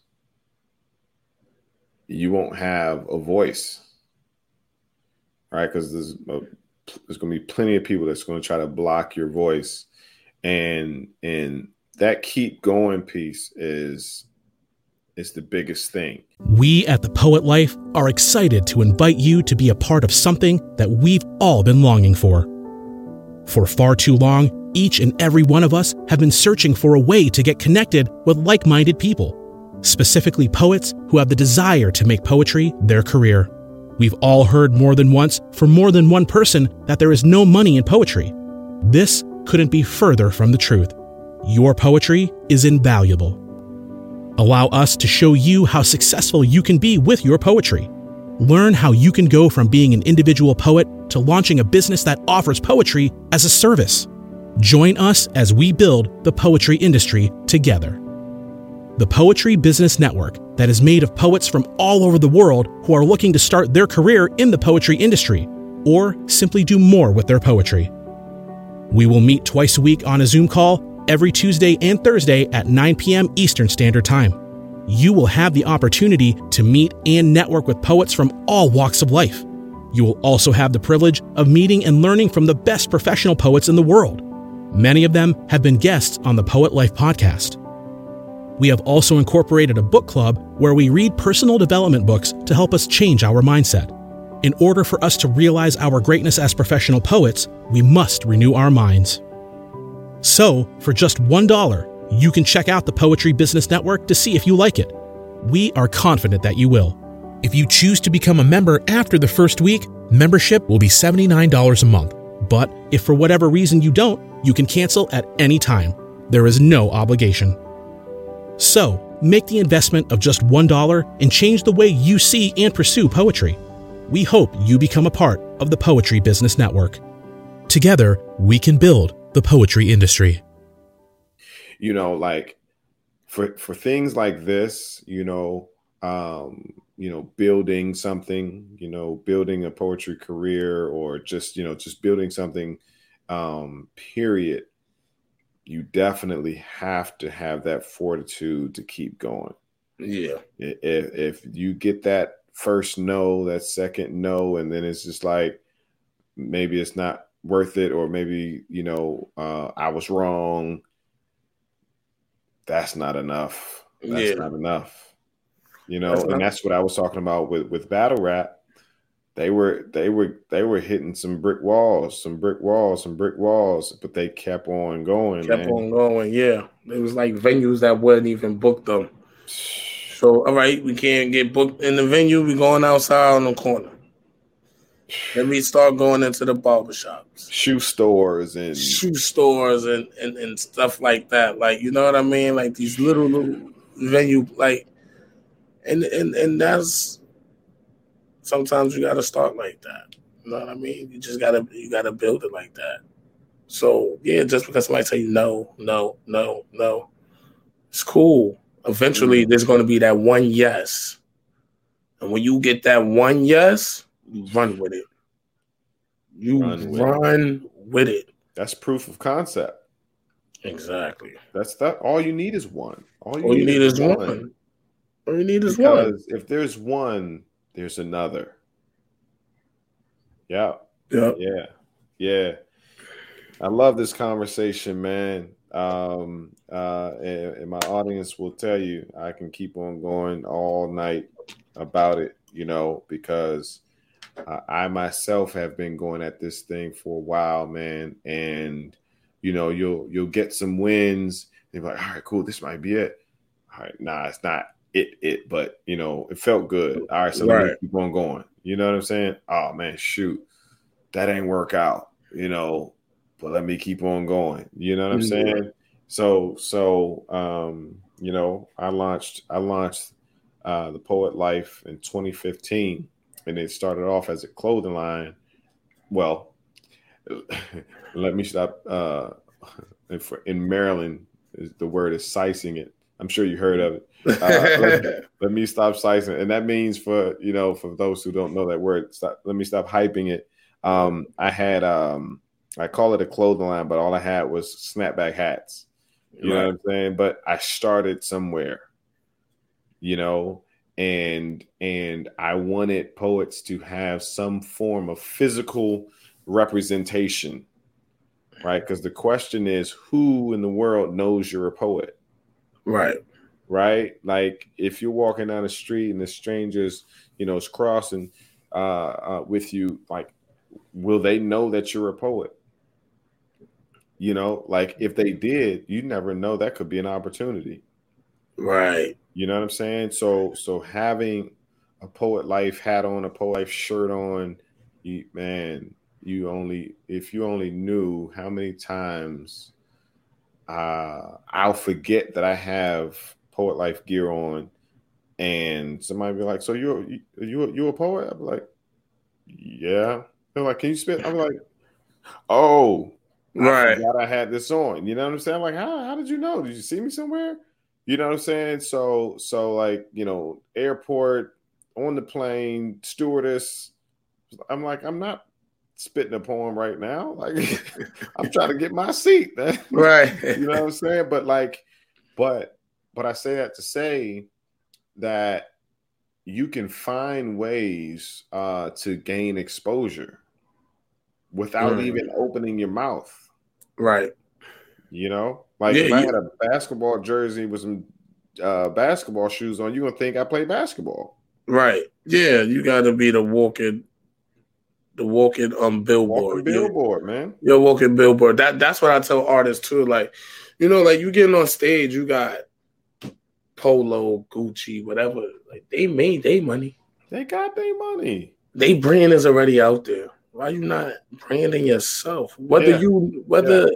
Speaker 2: you won't have a voice, right? Because there's a, there's going to be plenty of people that's going to try to block your voice, and and that keep going piece is is the biggest thing.
Speaker 8: We at The Poet Life are excited to invite you to be a part of something that we've all been longing for. For far too long, each and every one of us have been searching for a way to get connected with like minded people. specifically poets who have the desire to make poetry their career. We've all heard more than once from more than one person that there is no money in poetry. This couldn't be further from the truth. Your poetry is invaluable. Allow us to show you how successful you can be with your poetry. Learn how you can go from being an individual poet to launching a business that offers poetry as a service. Join us as we build the poetry industry together. The Poetry Business Network, that is made of poets from all over the world who are looking to start their career in the poetry industry or simply do more with their poetry. We will meet twice a week on a Zoom call every Tuesday and Thursday at 9 p.m. Eastern Standard Time. You will have the opportunity to meet and network with poets from all walks of life. You will also have the privilege of meeting and learning from the best professional poets in the world. Many of them have been guests on the Poet Life podcast. We have also incorporated a book club where we read personal development books to help us change our mindset. In order for us to realize our greatness as professional poets, we must renew our minds. So, for just $1, you can check out the Poetry Business Network to see if you like it. We are confident that you will. If you choose to become a member after the first week, membership will be $79 a month. But if for whatever reason you don't, you can cancel at any time. There is no obligation. So, make the investment of just $1 and change the way you see and pursue poetry. We hope you become a part of the Poetry Business Network. Together, we can build the poetry industry.
Speaker 2: You know, like for for things like this, you know, um, you know, building something, you know, building a poetry career or just, you know, just building something um period you definitely have to have that fortitude to keep going.
Speaker 1: Yeah.
Speaker 2: If if you get that first no, that second no, and then it's just like maybe it's not worth it, or maybe you know uh, I was wrong. That's not enough. That's
Speaker 1: Yeah.
Speaker 2: not enough. You know,
Speaker 1: That's
Speaker 2: and that's what I was talking about with with battle rap. They were they were they were hitting some brick walls, some brick walls, some brick walls, but they kept on going.
Speaker 1: Kept
Speaker 2: man.
Speaker 1: on going. Yeah. It was like venues that wouldn't even book them. So, all right, we can't get booked in the venue. we going outside on the corner. Let me start going into the barbershops,
Speaker 2: shoe stores and
Speaker 1: shoe stores, and, and, and stuff like that. Like, you know what I mean? Like these little, little venue, like, and, and, and that's sometimes you got to start like that. You know what I mean? You just gotta you gotta build it like that. So yeah, just because somebody tell you no, no, no, no, it's cool. Eventually, mm-hmm. there's going to be that one yes, and when you get that one yes, run with it. You
Speaker 2: Run
Speaker 1: run
Speaker 2: with
Speaker 1: with,
Speaker 2: it.
Speaker 1: it.
Speaker 2: that's proof of concept.
Speaker 1: Exactly.
Speaker 2: That's that. All you need is one. All you,
Speaker 1: All you need is one. All you need is one.
Speaker 2: If there's one, there's another. Yeah,
Speaker 1: Yeah.
Speaker 2: yeah, yeah. I love this conversation, man. Um, uh, and, and my audience will tell you I can keep on going all night about it, you know, because uh, I myself have been going at this thing for a while, man. And you know, you'll you'll get some wins. And you're like, all right, cool, this might be it. All right, nah, it's not it, it, but you know, it felt good. All right, so let me keep on going. You know what I'm saying? Oh man, shoot, that ain't work out. You know, but let me keep on going. You know what I'm
Speaker 1: Yeah.
Speaker 2: saying? So, so, um, you know, I launched, I launched uh, the Poet Life in 2015, and it started off as a clothing line. Well, let me stop. Uh, in, Maryland, is- the word is sizing it. I'm sure you heard of it. Uh, let, let me stop sizing, and that means for you know for those who don't know that word, stop, let me stop hyping it. Um, I had um, I call it a clothing line, but all I had was snapback hats. You know what I'm saying? But I started somewhere, you know, and and I wanted poets to have some form of physical representation, right? Because the question is, who in the world knows you're a poet?
Speaker 1: right.
Speaker 2: right? Like if you're walking down the street and the strangers, you know, is crossing uh, uh, with you, like, will they know that you're a poet? You know, like if they did, you never know that could be an opportunity.
Speaker 1: Right.
Speaker 2: You know what I'm saying? So so having a poet life hat on, a poet life shirt on, you, man, you only if you only knew how many times uh, I'll forget that I have poet life gear on, and somebody be like, "So you're you you you a poet?" I'm like, "Yeah." They're like, "Can you spit?" I'm like, "Oh,
Speaker 1: Right.
Speaker 2: I I had this on." You know what I'm saying? Like, how how did you know? Did you see me somewhere? You know what I'm saying? So so like you know, airport on the plane, stewardess. I'm like, I'm not spitting a poem right now. Like I'm trying to get my seat.
Speaker 1: Right.
Speaker 2: you know what I'm saying? But like, but but I say that to say that you can find ways uh to gain exposure without
Speaker 1: Mm.
Speaker 2: even opening your mouth.
Speaker 1: Right.
Speaker 2: You know, like
Speaker 1: Yeah,
Speaker 2: if I had a basketball jersey with some uh basketball shoes on, you're gonna think I play basketball.
Speaker 1: Right. Yeah, you gotta be the walking the walking um billboard.
Speaker 2: Walking
Speaker 1: Yeah.
Speaker 2: billboard, man.
Speaker 1: You're walking billboard. That that's what I tell artists too. Like, you know, like you getting on stage, you got Polo, Gucci, whatever. Like they made their money.
Speaker 2: They got their money.
Speaker 1: They brand is already out there. Why you not branding yourself? Whether
Speaker 2: Yeah.
Speaker 1: you whether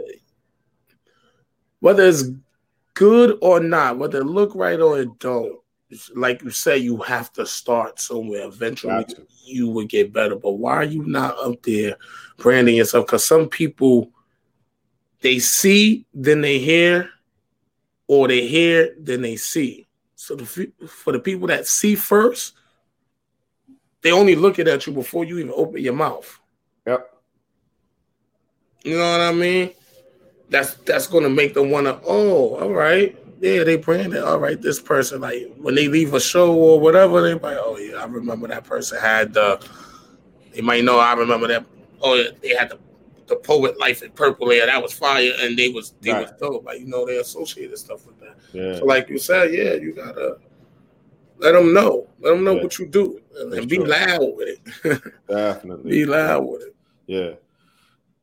Speaker 1: whether it's good or not, whether it look right or it don't. Like you say, you have to start somewhere. Eventually, you will get better. But why are you not up there branding yourself? Because some people they see, then they hear, or they hear, then they see. So the, for the people that see first, they only looking at you before you even open your mouth.
Speaker 2: Yep.
Speaker 1: You know what I mean? That's that's gonna make them wanna, oh, all right. Yeah, they branded, all right, this person, like when they leave a show or whatever, they like, oh yeah, I remember that person had the they might know I remember that oh yeah, they had the the poet life in purple air, that was fire, and they was they was
Speaker 2: Right.
Speaker 1: dope. Like you know, they associated stuff with that.
Speaker 2: Yeah.
Speaker 1: So like you said, yeah, you gotta let them know. Let them know
Speaker 2: Yeah.
Speaker 1: what you do and,
Speaker 2: That's
Speaker 1: be
Speaker 2: true.
Speaker 1: loud with it.
Speaker 2: Definitely.
Speaker 1: be loud with it.
Speaker 2: Yeah.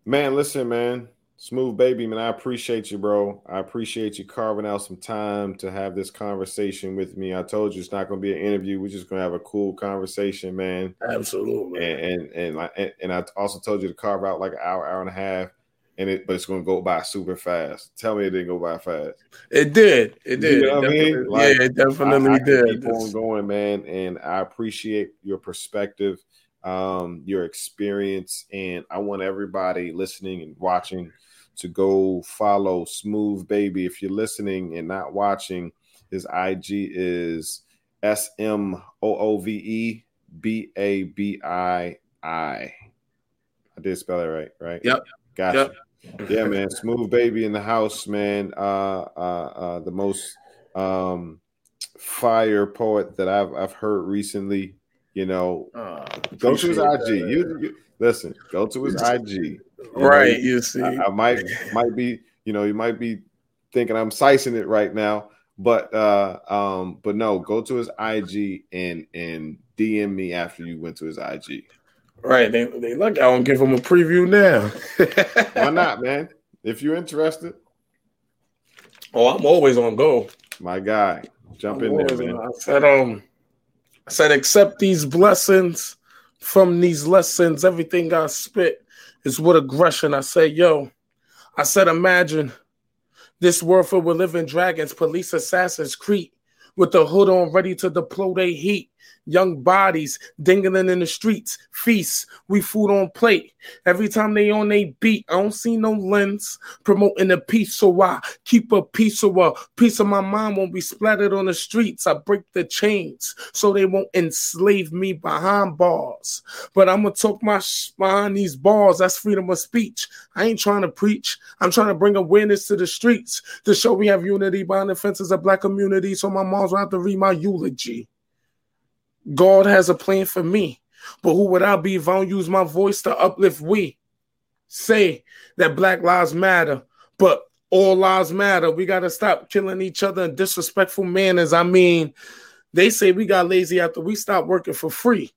Speaker 2: Man, listen, man. Smooth baby, man. I appreciate you, bro. I appreciate you carving out some time to have this conversation with me. I told you it's not gonna be an interview. We're just gonna have a cool conversation, man.
Speaker 1: Absolutely.
Speaker 2: And and and, like- and, I also told you to carve out like an hour, hour and a half, and it but it's gonna go by super fast. Tell me it didn't go by fast.
Speaker 1: It did. It did.
Speaker 2: You know
Speaker 1: It
Speaker 2: I mean? Like,
Speaker 1: yeah, it definitely
Speaker 2: I, I
Speaker 1: did.
Speaker 2: Keep on going, man, and I appreciate your perspective, um, your experience, and I want everybody listening and watching to go follow Smooth Baby. If you're listening and not watching, his IG is S M O O V E B A B I I. I did spell it right, right?
Speaker 1: Yep.
Speaker 2: Gotcha. Yeah, man. Smooth baby in the house, man. Uh, uh, uh, the most um fire poet that I've I've heard recently. You know, go to his IG. You, you listen. Go to his IG. You know,
Speaker 1: Right, you see.
Speaker 2: I, I might might be. You know, you might be thinking I'm sicing it right now, but uh, um, but no. Go to his IG and and DM me after you went to his IG.
Speaker 1: Right. They they look, I don't give them a preview now.
Speaker 2: Why not, man? If you're interested,
Speaker 1: oh, I'm always on go.
Speaker 2: my guy, jump
Speaker 1: I'm
Speaker 2: in there, man.
Speaker 1: on- I said, um, I said, accept these blessings from these lessons. Everything I spit is with aggression. I say, yo, I said, imagine this world filled with living dragons, police assassins, creep with the hood on, ready to deploy their heat. Young bodies dingling in the streets, feasts, we food on plate. Every time they on they beat, I don't see no lens promoting the peace. So I keep a piece of a piece of my mind won't be splattered on the streets. I break the chains so they won't enslave me behind bars. But I'm gonna talk my sh- behind these bars. That's freedom of speech. I ain't trying to preach. I'm trying to bring awareness to the streets to show we have unity behind the fences of black community. So my moms will have to read my eulogy. God has a plan for me. But who would I be if I don't use my voice to uplift we? Say that Black Lives Matter, but all lives matter. We got to stop killing each other in disrespectful manners. I mean, they say we got lazy after we stopped working for free.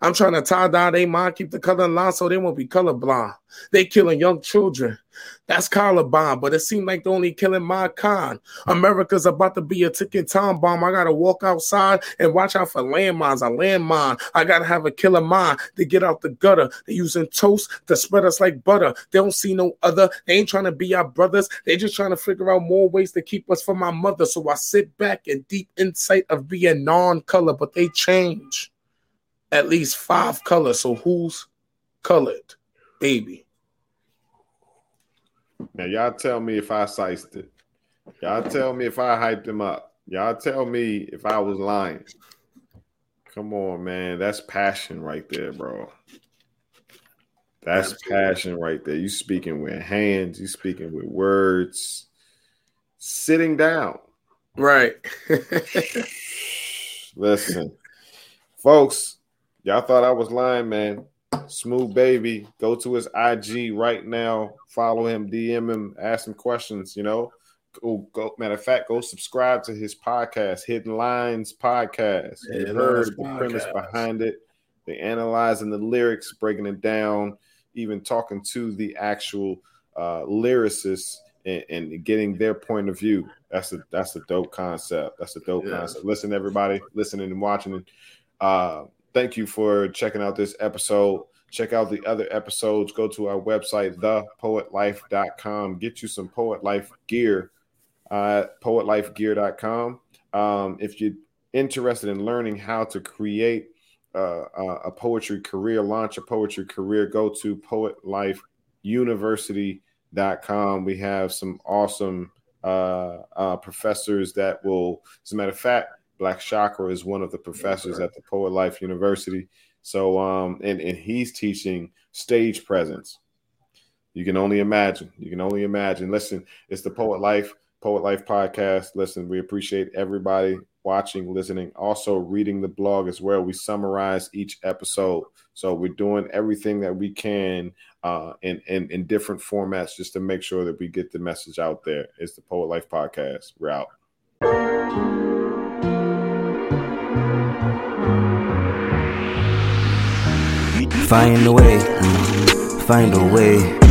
Speaker 1: I'm trying to tie dye they mind, keep the color in line so they won't be colorblind. They killing young children. That's Columbine, but it seemed like they're only killing my kind. America's about to be a ticking time bomb. I gotta walk outside and watch out for landmines. I landmine. I gotta have a killer mind to get out the gutter. They're using toast to spread us like butter. They don't see no other. They ain't trying to be our brothers. They just trying to figure out more ways to keep us from our mother. So I sit back in deep insight of being non-color, but they change at least five colors. So who's colored, baby?
Speaker 2: Now y'all tell me if I sized it. Y'all tell me if I hyped him up. Y'all tell me if I was lying. Come on, man. That's passion right there, bro. That's passion right there. You speaking with hands, you speaking with words. Sitting down.
Speaker 1: Right.
Speaker 2: Listen, folks, y'all thought I was lying, man. Smooth baby, go to his IG right now. Follow him, DM him, ask him questions. You know, go, go. Matter of fact, go subscribe to his podcast, Hidden Lines Podcast. You heard the premise behind it. They analyzing the lyrics, breaking it down, even talking to the actual uh, lyricists and, and getting their point of view. That's a that's a dope concept. That's a dope
Speaker 1: Yeah.
Speaker 2: concept. Listen, everybody, listening and watching. Uh, thank you for checking out this episode. Check out the other episodes. Go to our website, thepoetlife.com. Get you some Poet Life gear uh, poetlifegear.com. Um, if you're interested in learning how to create uh, a a poetry career, launch a poetry career, go to poetlifeuniversity.com. We have some awesome uh, uh, professors that will, as a matter of fact, Black Chakra is one of the professors at the Poet Life University. So, um, and, and he's teaching stage presence. You can only imagine. You can only imagine. Listen, it's the Poet Life, Poet Life podcast. Listen, we appreciate everybody watching, listening, also reading the blog as well. We summarize each episode. So we're doing everything that we can uh, in, in, in different formats just to make sure that we get the message out there. It's the Poet Life podcast. We're out.
Speaker 4: Find a way, mm, find a way.